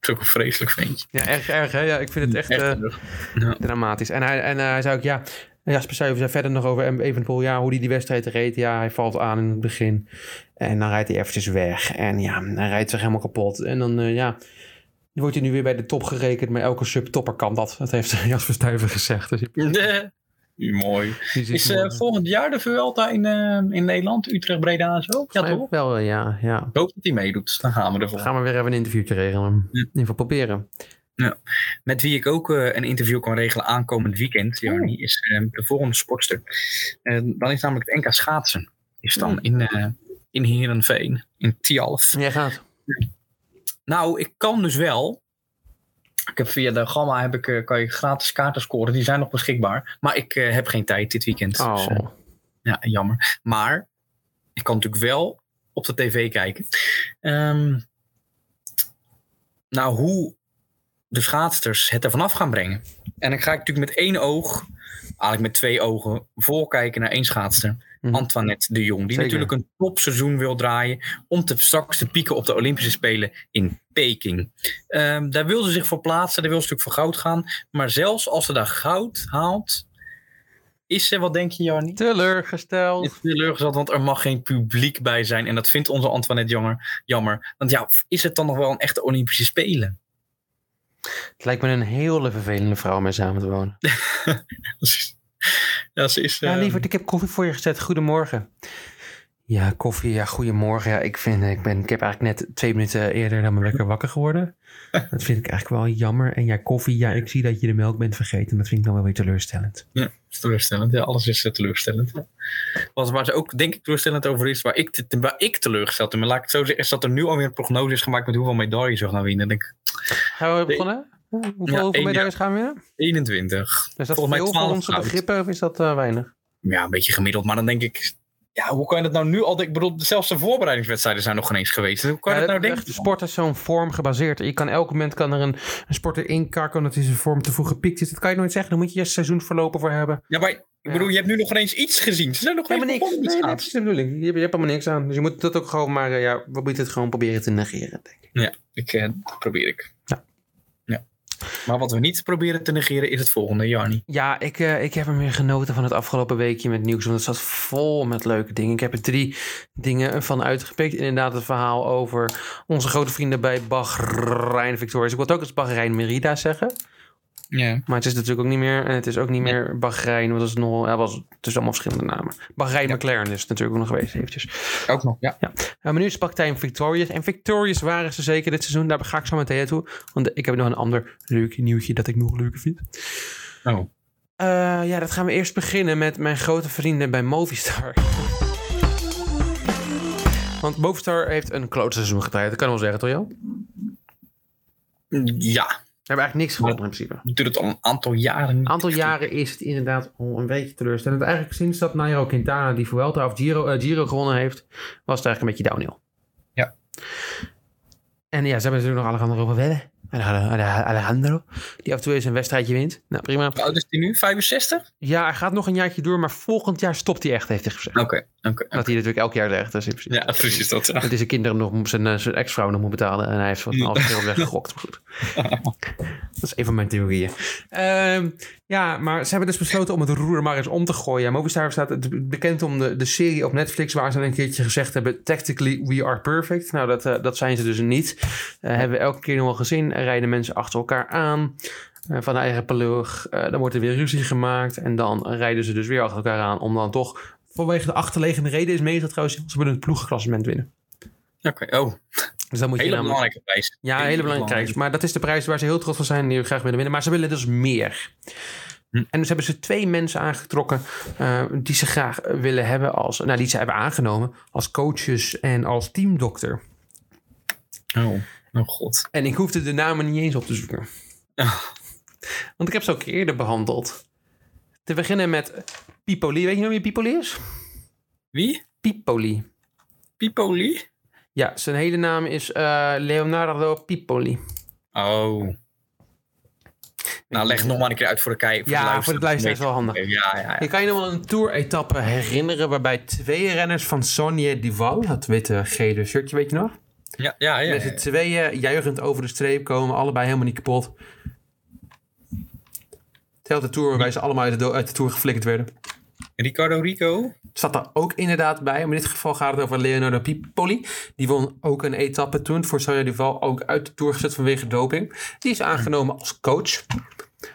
Dat is ook een vreselijk ventje. Ja, erg, erg hè? Ja, ik vind het echt, Echt eh. Ja. dramatisch. En hij, en eh, hij zei ook, ja, Jasper Stuyven zei verder nog over Evenepoel, ja, hoe hij die wedstrijd reed. Ja, hij valt aan in het begin en dan rijdt hij eventjes weg. En ja, hij rijdt zich helemaal kapot. En dan, eh, ja, wordt hij nu weer bij de top gerekend, maar elke subtopper kan dat. Dat heeft [laughs] Jasper Stuyven gezegd. Dus je-. [laughs] Mooi. Is wel. volgend jaar de Vuelta in, eh, in Nederland? Utrecht, Breda en zo? Ja, toch? Wel, ja, ja. Ik hoop dat hij meedoet. Dan gaan we ervoor. Dan gaan we weer even een interviewtje regelen. Ja. In ieder geval proberen. Met wie ik ook eh, een interview kan regelen aankomend weekend, Jarni, is de volgende sportster. Dan is namelijk het NK schaatsen. Is dan in, in Heerenveen, in Tialf. Jij gaat. Nou, ik kan dus wel. Ik heb via de Gamma heb ik, eh, kan je gratis kaarten scoren. Die zijn nog beschikbaar. Maar ik eh, heb geen tijd dit weekend. Dus, Oh. eh, ja, jammer. Maar ik kan natuurlijk wel op de tv kijken. Ehm, nou, hoe de schaatsters het er vanaf gaan brengen. En dan ga ik natuurlijk met één oog, eigenlijk met twee ogen, voorkijken naar één schaatster. Mhm. Antoinette de Jong. Die Zeker. natuurlijk een topseizoen wil draaien. Om te straks te pieken op de Olympische Spelen in Peking. Ehm, daar wil ze zich voor plaatsen. Daar wil ze natuurlijk voor goud gaan. Maar zelfs als ze daar goud haalt. Is ze, wat denk je Jarni? Teleurgesteld. is teleurgesteld, want er mag geen publiek bij zijn. En dat vindt onze Antoinette jammer. jammer. Want ja, is het dan nog wel een echte Olympische Spelen? Het lijkt me een hele vervelende vrouw om mee samen te wonen. [laughs] [laughs] ja, ze is... Ja, eh, lieverd, ik heb koffie voor je gezet. Goedemorgen. Ja, koffie. Ja, goedemorgen. Ja, ik, vind, ik, ben, ik heb eigenlijk net twee minuten eerder dan mijn wekker wakker geworden. [laughs] Dat vind ik eigenlijk wel jammer. En ja, koffie. Ja, ik zie dat je de melk bent vergeten. Dat vind ik dan wel weer teleurstellend. Ja, is teleurstellend. Ja, alles is eh, teleurstellend. Wat, waar ze ook denk ik teleurstellend over is, waar ik, te- waar ik teleurgesteld ben, maar laat ik het zo zeggen, is dat er nu alweer een prognose is gemaakt met hoeveel medailles we gaan winnen. Ik denk Gaan we begonnen? Hoeveel, Ja, hoeveel medailles gaan we winnen? 21. Is dat Volgens mij veel voor 12 onze goud. begrippen of is dat eh, weinig? Ja, een beetje gemiddeld, maar dan denk ik, ja, hoe kan je dat nou nu al? Ik bedoel, zelfs de voorbereidingswedstrijden zijn nog geen eens geweest. Hoe kan je Ja, dat nou de- denken? De sport is zo'n vorm gebaseerd. Je kan elk moment kan er een, een sporter inkarken omdat hij zijn vorm te vroeg gepiekt is. Dat kan je nooit zeggen. Dan moet je je seizoen verlopen voor hebben. Ja, maar ik bedoel, je hebt nu nog geen eens iets gezien. Ze zijn nog Helemaal geen niks. Nee, dat is de bedoeling. Je, hebt- je hebt helemaal niks aan. Dus je moet dat ook gewoon maar, eh, ja, we moeten het gewoon proberen te negeren, denk ik. Ja, ik, eh, dat probeer ik. Ja. Maar wat we niet proberen te negeren is het volgende, Jarni. Ja, ik, eh, ik heb er weer genoten van het afgelopen weekje met nieuws. Want het zat vol met leuke dingen. Ik heb er drie dingen van uitgepikt. Inderdaad, het verhaal over onze grote vrienden bij Bahrein Victorious. Ik wil het ook als Bahrein Merida zeggen. Ja. Maar het is natuurlijk ook niet meer. En het is ook niet meer Bahrein. Want het is nog. Ja, was, het is allemaal verschillende namen. Bahrein McLaren is het natuurlijk ook nog geweest eventjes. Ook nog, ja. Uh, maar nu is het praktijk Victorious. En Victorious waren ze zeker dit seizoen. Daar ga ik zo meteen naartoe. Want ik heb nog een ander leuk nieuwtje dat ik nog leuker vind. Oh. Uh, ja, dat gaan we eerst beginnen met mijn grote vrienden bij Movistar. Want Movistar heeft een kloot seizoen gedraaid. Dat kan wel zeggen, toch Jan? Ja, hebben eigenlijk niks gewonnen in principe. je doet het al een aantal jaren. Een aantal jaren is het inderdaad al een beetje teleurstellend. Eigenlijk sinds dat Nairo Quintana die Vuelta of Giro, uh, Giro gewonnen heeft, was het eigenlijk een beetje downhill. Ja. En ja, ze hebben natuurlijk nog over wedden. Alejandro. Die af en toe eens een wedstrijdje wint. Nou, prima. Hoe oud is die nu? 65? Ja, hij gaat nog een jaartje door, maar volgend jaar stopt hij echt, heeft hij gezegd. Oké, Dat hij natuurlijk elk jaar zegt. Dus in principe- Ja, [laughs] precies dat. Ja. Dat hij zijn kinderen nog, zijn, eh, zijn ex-vrouw nog moet betalen. En hij heeft wat een half keer weggegokt. Goed. [laughs] Dat is een van mijn theorieën. Ehm, ja, maar ze hebben dus besloten om het roer maar eens om te gooien. Movistar staat het bekend om de, de serie op Netflix... waar ze een keertje gezegd hebben... Tactically, we are perfect. Nou, dat, eh, dat zijn ze dus niet. Eh, hebben we elke keer nog wel gezien. Er rijden mensen achter elkaar aan... eh, van de eigen. Eh, dan wordt er weer ruzie gemaakt. En dan rijden ze dus weer achter elkaar aan... om dan toch vanwege de achterliggende reden is meestal trouwens... ze willen het ploegklassement winnen. Oké, oh. Dus dan moet je Hele namelijk... belangrijke prijs. Ja, een hele belangrijke prijs. Maar dat is de prijs waar ze heel trots van zijn en die we graag willen winnen. Maar ze willen dus meer. Hm. En dus hebben ze twee mensen aangetrokken eh, die ze graag willen hebben als, nou die ze hebben aangenomen als coaches en als teamdokter. Oh, oh god. En ik hoefde de namen niet eens op te zoeken. Ah. Want ik heb ze ook eerder behandeld. Te beginnen met Pipoli. Weet je nog wie Pipoli is? Wie? Pipoli. Pipoli? Ja, zijn hele naam is eh, Leonardo Pipoli. Oh. Nou, leg het nog maar een keer uit voor de kijk. Ja, voor de luisteraars wel handig. Ja, ja, ja. Je kan je nog wel een tour-etappe herinneren waarbij twee renners van Sonje Duval, dat witte gele shirtje, weet je nog? Ja, ja, ja. Met z'n tweeën juichend over de streep komen, allebei helemaal niet kapot. Hetzelfde tour waarbij ze allemaal uit de, uit de tour geflikkerd werden. Ricardo Rico? Zat daar ook inderdaad bij, maar in dit geval gaat het over Leonardo Pipoli. Die won ook een etappe toen voor Sonja Duval, ook uit de tour gezet vanwege doping. Die is aangenomen als coach.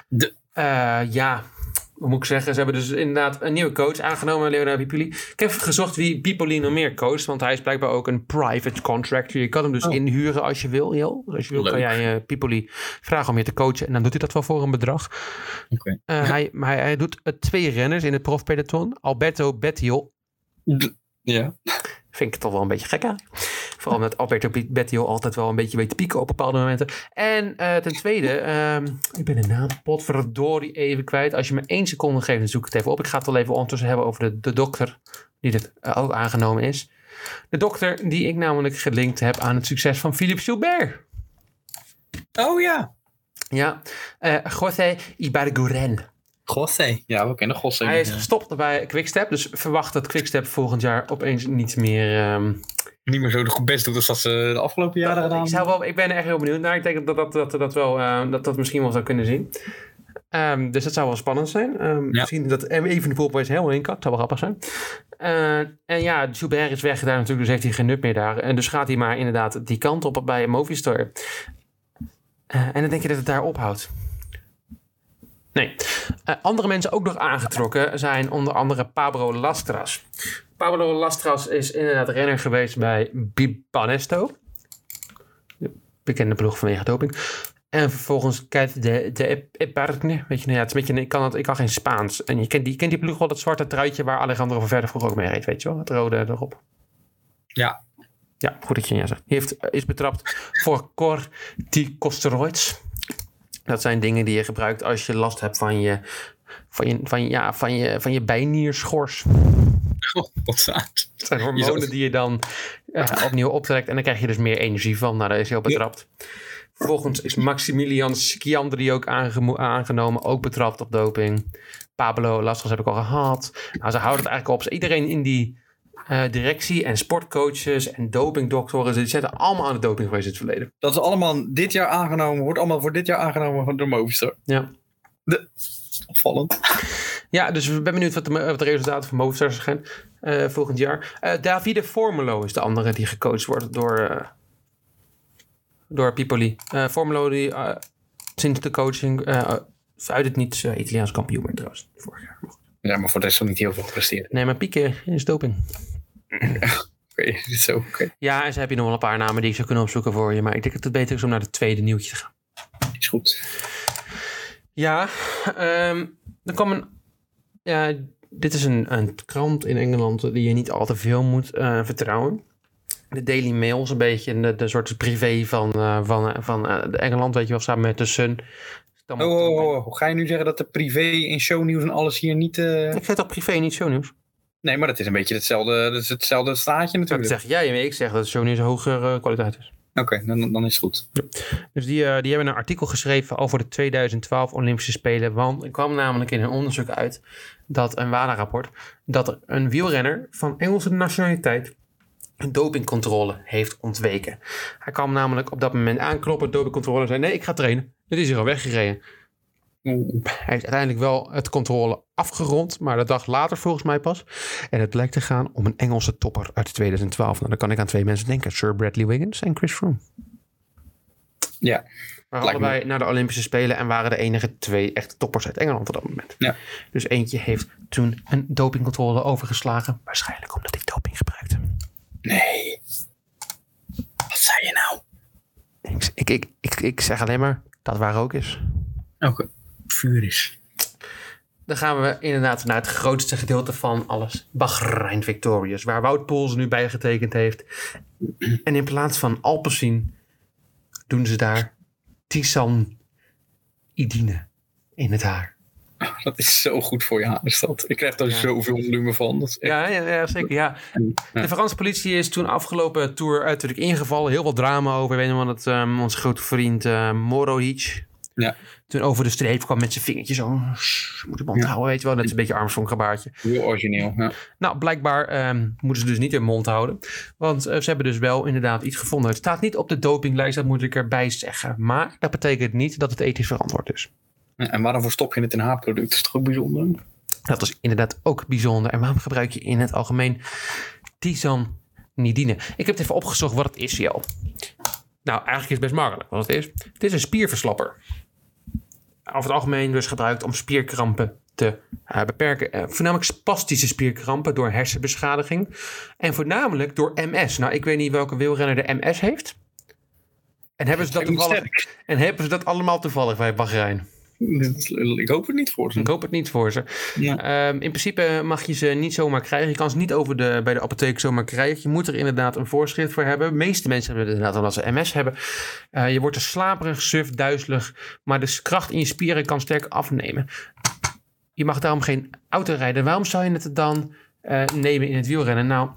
De- Eh, ja, hoe moet ik zeggen? Ze hebben dus inderdaad een nieuwe coach aangenomen, Leonardo Pipoli. Ik heb gezocht wie Pipoli nog meer coacht, want hij is blijkbaar ook een private contractor. Je kan hem dus Oh. inhuren als je wil, Jo. Dus als je wil, kan jij eh, Pipoli vragen om je te coachen en dan doet hij dat wel voor een bedrag. Oké. Eh, hij, maar hij, hij doet eh, twee renners in het profpeloton. Alberto Bettiol, Ja. vind ik toch wel een beetje gek eigenlijk. Vooral omdat Alberto Bettiol altijd wel een beetje weet te pieken op bepaalde momenten. En eh, ten tweede, ehm, ik ben de naam potverdorie even kwijt. Als je me één seconde geeft, dan zoek ik het even op. Ik ga het wel even ondertussen hebben over de, de dokter die er eh, ook aangenomen is. De dokter die ik namelijk gelinkt heb aan het succes van Philippe Gilbert. Oh ja. Ja, eh José Ibarguren. Gosse. Ja, we kennen Gosse. Hij is gestopt bij Quickstep, dus verwacht dat Quickstep volgend jaar opeens niet meer... ehm, niet meer zo goed best doet als dat ze de afgelopen jaren gedaan ik, zou wel, ik ben er echt heel benieuwd naar. Ik denk dat dat, dat, dat, wel, eh, dat, dat misschien wel zou kunnen zien. Ehm, dus dat zou wel spannend zijn. Ehm, Misschien dat even de poolprijs helemaal in kan. Dat zou wel grappig zijn. Eh, en ja, Joubert is weg daar natuurlijk, dus heeft hij geen nut meer daar. En dus gaat hij maar inderdaad die kant op bij Movistar. Eh, en dan denk je dat het daar ophoudt. Nee. Andere mensen ook nog aangetrokken zijn onder andere Pablo Lastras. Pablo Lastras is inderdaad renner geweest bij Bipanesto. De bekende ploeg vanwege doping. En vervolgens kijkt de, de Epargne. Weet je, nou ja, het is beetje, ik, kan het, ik kan geen Spaans. En je kent die, kent die ploeg wel, dat zwarte truitje waar Alejandro van Verder vroeger ook mee reed, weet je wel? Het rode erop. Ja. Ja, goed dat je ja zegt. Die heeft, is betrapt voor corticosteroids. Dat zijn dingen die je gebruikt als je last hebt van je, van je, van, ja, van je, van je bijnierschors. [laughs] Wat zaad. Het zijn hormonen die je dan opnieuw optrekt. En dan krijg je dus meer energie van. Nou, daar is hij op betrapt. Vervolgens is Maximilian Schiandri ook aangenomen. Ook betrapt op doping. Pablo Lasgas heb ik al gehad. Nou, ze houden het eigenlijk op. Iedereen in die eh, directie en sportcoaches en dopingdoktoren... ze zitten allemaal aan de doping geweest in het verleden. Dat is allemaal dit jaar aangenomen. Wordt allemaal voor dit jaar aangenomen door Movistar. Ja. Opvallend. Ja, dus ik ben benieuwd wat de, wat de resultaten van Movistar zijn eh, volgend jaar. Eh, Davide Formulo is de andere die gecoacht wordt door, eh, door Pipoli. Formulo die sinds de coaching uit het niets eh, Italiaans kampioen werd trouwens vorig jaar. Ja, maar voor de rest nog niet heel veel gepresteerd. Nee, maar Pique is doping. [laughs] Oké, dit is. Oké, Ja, en ze heb je nog wel een paar namen die ik zou kunnen opzoeken voor je. Maar ik denk dat het beter is om naar de tweede nieuwtje te gaan. is goed. Ja, ehm er kwam een. Ja, dit is een, een krant in Engeland die je niet al te veel moet eh, vertrouwen. De Daily Mail is een beetje de, de soort privé van, eh, van, eh, van de Engeland, weet je wel, samen met de Sun. Oh, oh, oh, oh. Ga je nu zeggen dat de privé in shownieuws en alles hier niet... Ik zeg toch privé, niet shownieuws? Nee, maar dat is een beetje hetzelfde, dat is hetzelfde straatje Dat natuurlijk. zeg jij, ik zeg dat shownieuws hogere kwaliteit is. Oké, dan, dan is het goed. Dus die, eh, die hebben een artikel geschreven over de 2012 Olympische Spelen. Want er kwam namelijk in een onderzoek uit, dat een WADA-rapport, dat er een wielrenner van Engelse nationaliteit een dopingcontrole heeft ontweken. Hij kwam namelijk op dat moment aankloppen, dopingcontrole, en zei nee, ik ga trainen. Dit is hier al weggereden. Hij heeft uiteindelijk wel het controle afgerond, maar de dag later volgens mij pas. En het blijkt te gaan om een Engelse topper uit 2012. Nou, dan kan ik aan twee mensen denken. Sir Bradley Wiggins en Chris Froome. Ja, Waren Lijkt me- allebei naar de Olympische Spelen en waren de enige twee echte toppers uit Engeland op dat moment. Ja. Dus eentje heeft toen een dopingcontrole overgeslagen. Waarschijnlijk omdat hij doping gebruikte. nee. Wat zei je nou? Ik, ik, ik, ik, ik zeg alleen maar dat waar ook is. Oké, vuur is. Dan gaan we inderdaad naar het grootste gedeelte van alles. Bahrein Victorious, waar Wout Poels nu bij getekend heeft. En in plaats van Alpecin doen ze daar Tisan Idine in het haar. Dat is zo goed voor je haar, is dat. Ik krijg daar Ja. zoveel volume van. Dat is echt... Ja, ja, ja zeker. Ja. De Franse politie is toen afgelopen tour uiterlijk ingevallen. Heel veel drama over. Weet je nog dat onze grote vriend uh, Morohic. Ja. Toen over de streep kwam met zijn vingertje zo. "Shh, Moet de mond Ja. houden, weet je wel. Net een beetje Armstrong gebaartje. Heel origineel. Ja. Nou, blijkbaar ehm, moeten ze dus niet hun mond houden. Want eh, ze hebben dus wel inderdaad iets gevonden. Het staat niet op de dopinglijst, dat moet ik erbij zeggen. Maar dat betekent niet dat het ethisch verantwoord is. En waarom stop je het in haarproduct? Dat is toch ook bijzonder? Dat is inderdaad ook bijzonder. En waarom gebruik je in het algemeen tisanidine? Ik heb het even opgezocht wat het is, Jo. Nou, eigenlijk is het best makkelijk wat het is. Het is een spierverslapper. Over het algemeen dus gebruikt om spierkrampen te eh, beperken. Eh, voornamelijk spastische spierkrampen door hersenbeschadiging. En voornamelijk door MS. Nou, ik weet niet welke wielrenner de MS heeft. En hebben ze dat, toevallig, en hebben ze dat allemaal toevallig bij Bahrein? Ik hoop het niet voor ze. Ik hoop het niet voor ze. Ja. Ehm, in principe mag je ze niet zomaar krijgen. Je kan ze niet over de, bij de apotheek zomaar krijgen. Je moet er inderdaad een voorschrift voor hebben. De meeste mensen hebben het inderdaad omdat ze MS hebben. Eh, je wordt er slaperig, suf, duizelig. Maar de kracht in je spieren kan sterk afnemen. Je mag daarom geen auto rijden. Waarom zou je het dan eh, nemen in het wielrennen? Nou,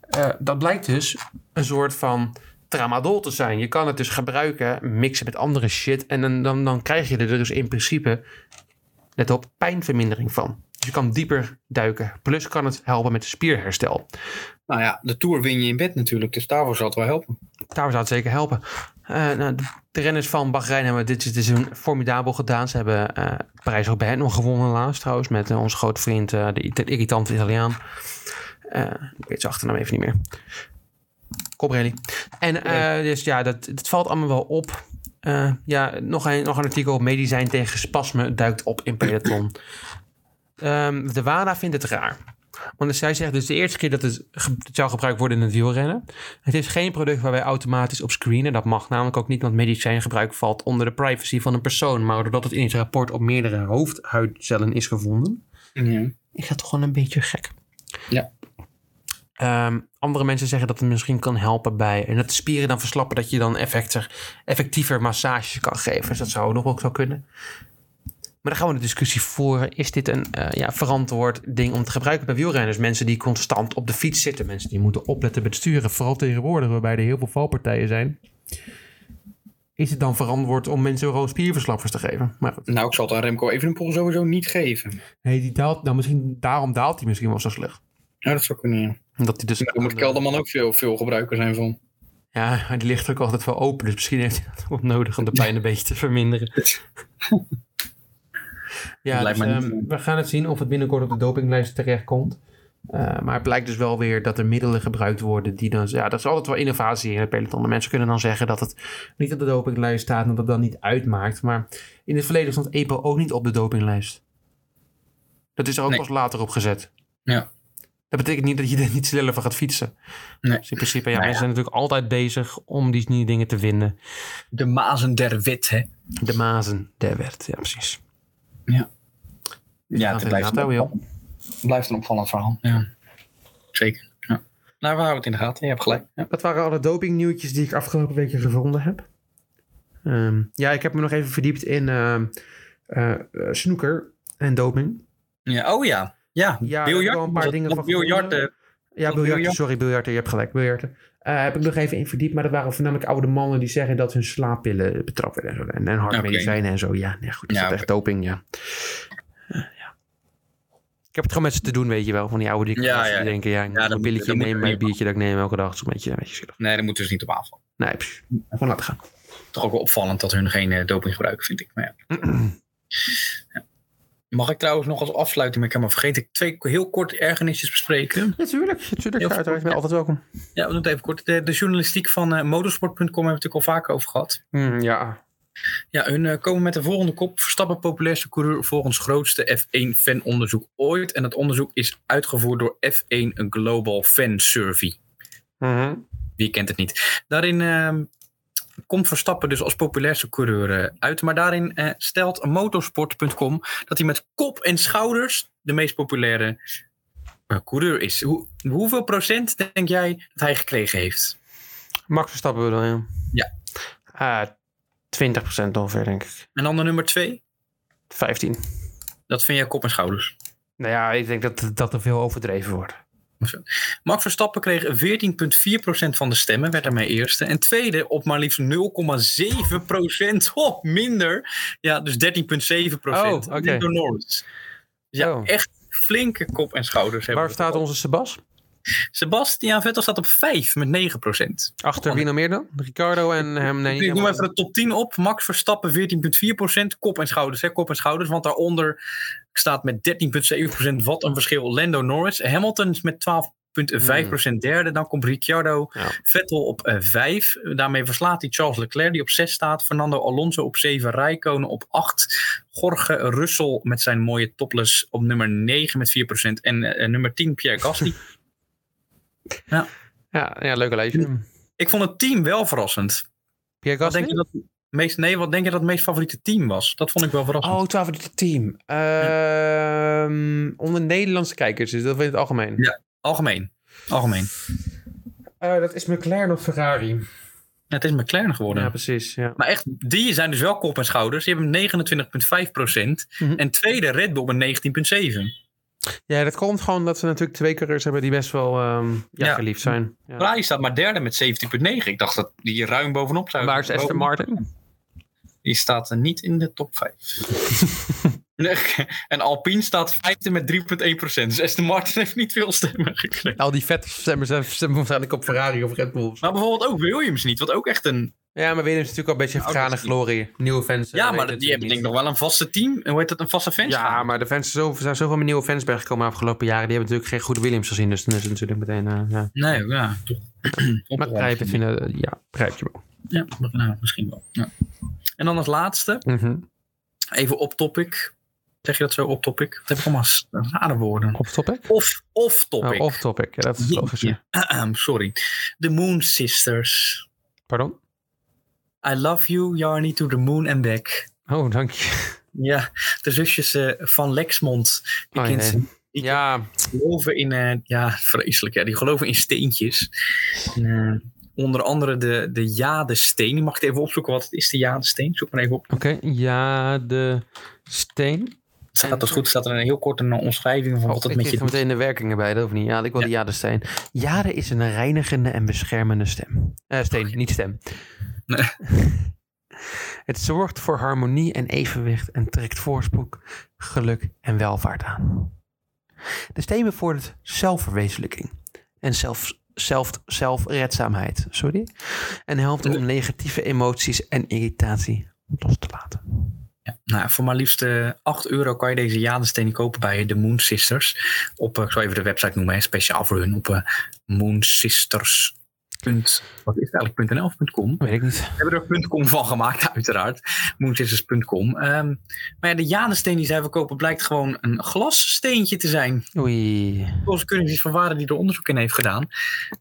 eh, dat blijkt dus een soort van tramadol te zijn. Je kan het dus gebruiken, mixen met andere shit. En dan, dan, dan krijg je er dus in principe let op, pijnvermindering van. Dus je kan dieper duiken. Plus kan het helpen met spierherstel. Nou ja, de Tour win je in bed natuurlijk. Dus daarvoor zal het wel helpen. Daar zou het zeker helpen. Eh, nou, de, de renners van Bahrein hebben dit seizoen formidabel gedaan. Ze hebben eh Parijs ook bij hen nog gewonnen laatst trouwens. Met eh, onze grote vriend, eh, de, Ita- irritante Italiaan. Eh, ik weet zijn achternaam even niet meer. Cobrelli. En eh, dus ja, dat, het valt allemaal wel op. Eh, ja, nog een, nog een artikel. Medicijn tegen spasme duikt op in peloton. [clears throat] Ehm, de WADA vindt het raar. Want zij zegt dus de eerste keer dat het, ge- het zou gebruikt worden in het wielrennen. Het is geen product waar wij automatisch op screenen. Dat mag namelijk ook niet, want medicijngebruik valt onder de privacy van een persoon. Maar doordat het in het rapport op meerdere hoofdhuidcellen is gevonden, Ja. is dat toch gewoon een beetje gek. Ja. Ehm, andere mensen zeggen dat het misschien kan helpen bij... en dat de spieren dan verslappen... dat je dan effecter, effectiever massages kan geven. Dus dat zou nog wel zo kunnen. Maar dan gaan we de discussie voeren. Is dit een eh, ja, verantwoord ding om te gebruiken bij wielrenners? Mensen die constant op de fiets zitten. Mensen die moeten opletten bij het sturen. Vooral tegenwoordig waarbij er heel veel valpartijen zijn. Is het dan verantwoord om mensen gewoon spierverslappers te geven? Maar goed. Nou, ik zal het aan Remco Evenepoel sowieso niet geven. Nee, die daalt, nou misschien, daarom daalt hij misschien wel zo slecht. Ja, dat zou kunnen, ja. Hij dus... Daar moet Kelderman ook veel, veel gebruiker zijn van. Ja, maar die ligt ook altijd wel open. Dus misschien heeft hij dat ook nodig om de pijn een beetje te verminderen. [laughs] Ja, dus, ehm, eh. we gaan het zien of het binnenkort op de dopinglijst terechtkomt. Eh, maar het blijkt dus wel weer dat er middelen gebruikt worden die dan... Ja, dat is altijd wel innovatie in het peloton. De mensen kunnen dan zeggen dat het niet op de dopinglijst staat... en dat het dan niet uitmaakt. Maar in het verleden stond EPO ook niet op de dopinglijst. Dat is er ook Nee. pas later op gezet. Ja. Dat betekent niet dat je er niet sneller van gaat fietsen. Nee. Dus in principe, ja, Nou ja. mensen zijn natuurlijk altijd bezig om die nieuwe dingen te vinden. De mazen der wit, hè. De mazen der wet, ja precies. Ja. Dus Ja, dat het blijft, een blijft een opvallend verhaal. Ja. Zeker. Ja. Nou, we houden het in de gaten. Je hebt gelijk. Ja. Dat waren alle dopingnieuwtjes die ik afgelopen weken gevonden heb. Ehm, ja, ik heb me nog even verdiept in ehm eh, eh, snoeker en doping. Ja, oh ja. Ja, Ja, een paar dingen van biljart, gevonden. eh, Ja, biljarten, sorry, biljarten, je hebt gelijk, biljarten. Eh, heb ik nog even in verdiept, maar dat waren voornamelijk oude mannen die zeggen dat hun slaappillen betrapt werden en, zo, en, en hartmedicijnen en zo. Ja, nee, goed, dat is Ja, echt doping, ja. Eh, ja. Ik heb het gewoon met ze te doen, weet je wel, van die oude Ja, ja, die denken, ja, dat een pilletje dat nemen, mijn niet biertje dat ik neem elke dag, dat is een beetje, een beetje. Nee, daar moeten ze niet op aanvallen. Nee, precies. Gewoon laten gaan. Toch ook wel opvallend dat hun geen eh, doping gebruiken, vind ik. Maar ja. [clears throat] Mag ik trouwens nog als afsluiting, maar ik heb maar vergeten, twee heel kort ergernisjes bespreken. Natuurlijk, natuurlijk, uiteraard, ben altijd welkom. Ja, we doen het even kort. De, de journalistiek van eh, motorsport.com hebben we het natuurlijk al vaker over gehad. Hm, ja, Ja, hun eh, komen met de volgende kop. Verstappen populairste coureur volgens grootste F1-fanonderzoek ooit. En dat onderzoek is uitgevoerd door F1 Global Fan Survey. Mhm. Wie kent het niet? Daarin ehm, komt Verstappen dus als populairste coureur eh, uit. Maar daarin eh, stelt motorsport.com dat hij met kop en schouders de meest populaire eh, coureur is. Hoe, hoeveel procent denk jij dat hij gekregen heeft? Max Verstappen bedoel je? Ja. Ah, 20% ongeveer, denk ik. En dan de nummer twee? 15. Dat vind jij kop en schouders. Nou ja, ik denk dat, dat er veel overdreven wordt. Max Verstappen kreeg 14,4% van de stemmen, werd daarmee eerste. En tweede op maar liefst 0,7%. [laughs] Oh, minder. Ja, dus 13,7%. Oh, Norris. Ja, Oh. echt flinke kop en schouders. hebben Waar staat onze Sebas? Sebastian Vettel staat op 5 met 9%. Achter wie nog meer dan? Ricardo en hem? Nee, Ik noem even de top 10 op. Max Verstappen 14,4%. Kop en schouders, hè? Kop en schouders. Want daaronder staat met 13,7% wat een verschil Lando Norris. Hamilton is met 12,5% derde. Dan komt Ricciardo Ja. Vettel op eh, 5. Daarmee verslaat hij Charles Leclerc die op 6 staat. Fernando Alonso op 7. Rijkonen op 8. Jorge Russell met zijn mooie topless op nummer 9 met 4%. En eh, nummer 10 Pierre Gasly. [laughs] Ja, ja, leuke lijstje. Ik vond het team wel verrassend. Pierre Gasly? denk je dat meest, nee, wat denk je dat het meest favoriete team was? Dat vond ik wel verrassend. Oh, het favoriete team. Ehm, onder Nederlandse kijkers, dus dat weet het algemeen. Ja. Algemeen. Algemeen. Eh, dat is McLaren of Ferrari. Ja, het is McLaren geworden. Ja, precies. Ja. Maar echt, die zijn dus wel kop en schouders. Die hebben 29,5%. Mhm. En tweede Red Bull met 19,7%. ja, dat komt gewoon dat ze natuurlijk twee coureurs hebben die best wel ehm, ja, Ja. geliefd zijn. Ja. Ferrari staat maar derde met 17,9%. Ik dacht dat die ruim bovenop zou Waar is Aston bovenop- Martin? Die staat er niet in de top 5. [laughs] Nee, en Alpine staat vijfde met 3,1%. Dus Aston Martin heeft niet veel stemmen gekregen. Al die vette stemmers stemmen waarschijnlijk op Ferrari of Red Bull. Maar bijvoorbeeld ook Williams niet. Wat ook echt een... Ja, maar Williams is natuurlijk al een beetje vergane glorie. Nieuwe fans. eh, Ja, weten maar die hebben denk niet. ik nog wel een vaste team. Hoe heet dat? Een vaste fans? Ja, maar de fans zijn zo, zijn zoveel nieuwe fans bijgekomen de afgelopen jaren. Die hebben natuurlijk geen goede Williams gezien. Dus dan is het natuurlijk meteen. eh, ja. Nee, ja, toch. Maar begrijp het vinden. eh, Ja, begrijp je wel. Ja, nou, misschien wel. Ja. En dan als laatste, Mhm. even op topic. Zeg je dat zo op topic? Dat heb ik allemaal rare woorden. Off topic? Of, of topic. Oh, off topic. Ja, dat is logisch. ja. Ahem, Sorry. The Moon Sisters. Pardon? I love you, Jarny, to the moon and back. Oh, dank je. Ja, de zusjes eh, van Lexmond. Die, Oh, die Ja, geloven in, eh, ja, vreselijk. Ja, die geloven in steentjes. En, eh, onder andere de, de jadesteen. Die mag ik even opzoeken wat het is, de jadesteen. Zoek maar even op. oké. Steen. Staat dat goed? Staat er een heel korte omschrijving van Oh, wat het ik met je doet. meteen de werkingen bij, dat hoeft niet. Ja, ik wil Ja. de jadesteen. Jade is een reinigende en beschermende stem. Eh, steen, niet stem. Nee. [laughs] Het zorgt voor harmonie en evenwicht en trekt voorspoed, geluk en welvaart aan. De steen bevordert zelfverwezenlijking en zelf, zelf, zelfredzaamheid sorry, en helpt om negatieve emoties en irritatie los te laten. Ja, nou, voor maar liefst eh, 8 euro kan je deze jadesteen kopen bij de Moon Sisters. Op, eh, ik zal even de website noemen, hè, speciaal voor hun. Op eh moonsisters. Punt, wat is het eigenlijk? .nl of .com? Weet ik niet. We hebben er een .com van gemaakt, uiteraard. Moonsisters.com. Ehm maar ja, de jadesteen die zij verkopen blijkt gewoon een glassteentje te zijn. Oei. Volgens Kunstjes van Waarde die er onderzoek in heeft gedaan.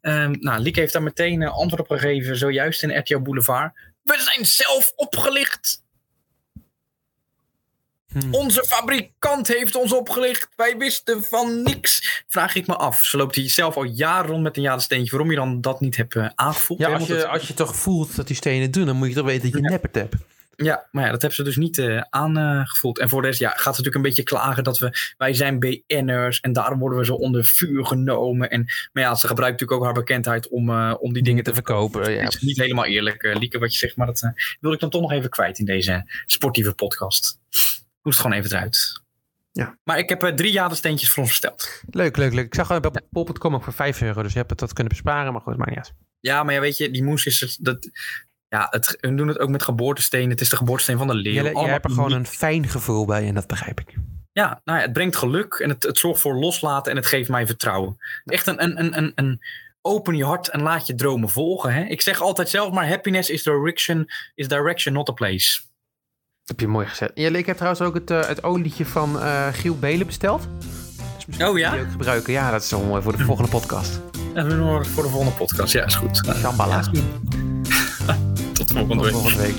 Ehm nou, Lieke heeft daar meteen antwoord op gegeven, zojuist in RTL Boulevard. We zijn zelf opgelicht. Hm. Onze fabrikant heeft ons opgelicht. Wij wisten van niks. Vraag ik me af. Ze loopt hier zelf al jaren rond met een jadesteentje. Waarom je dan dat niet hebt eh, aangevoeld? Ja, als je, het- als je toch voelt dat die stenen doen, dan moet je toch weten dat je Ja. neppert hebt. Ja, maar ja, dat hebben ze dus niet eh, aangevoeld. en voor de rest ja, gaat ze natuurlijk een beetje klagen dat we, wij zijn BN'ers en daarom worden we zo onder vuur genomen. En, maar ja, ze gebruikt natuurlijk ook haar bekendheid om, eh, om die dingen te verkopen. Ja. Het is niet helemaal eerlijk, uh, Lieke, wat je zegt, maar dat uh, wil ik dan toch nog even kwijt in deze sportieve podcast. Moest gewoon even eruit. Ja. Maar ik heb uh, drie jadersteentjes voor ons versteld. Leuk, leuk, leuk. Ik zag bij bol.com ook voor 5 euro, dus je hebt het dat kunnen besparen, maar goed, maar niet uit. Ja, maar ja, weet je, die moes is dat. Ja, het, hun doen het ook met geboortesteen. Het is de geboortesteen van de leeuw. Je, je hebt er gewoon een fijn gevoel bij en dat begrijp ik. Ja, nou ja, het brengt geluk en het, het zorgt voor loslaten en het geeft mij vertrouwen. Echt een, een, een, een, een open je hart en laat je dromen volgen. Hè? Ik zeg altijd zelf maar, happiness is direction, is direction not a place. Heb je mooi gezet. Ja, ik heb trouwens ook het, uh, het olietje van uh, Giel Belen besteld. Dus oh ja? Die ook gebruiken. Ja, dat is zo mooi voor de volgende podcast. Ja, voor de volgende podcast. Ja, is goed. Shambhala. Ja, is goed. [laughs] Tot volgende Tot week. volgende week.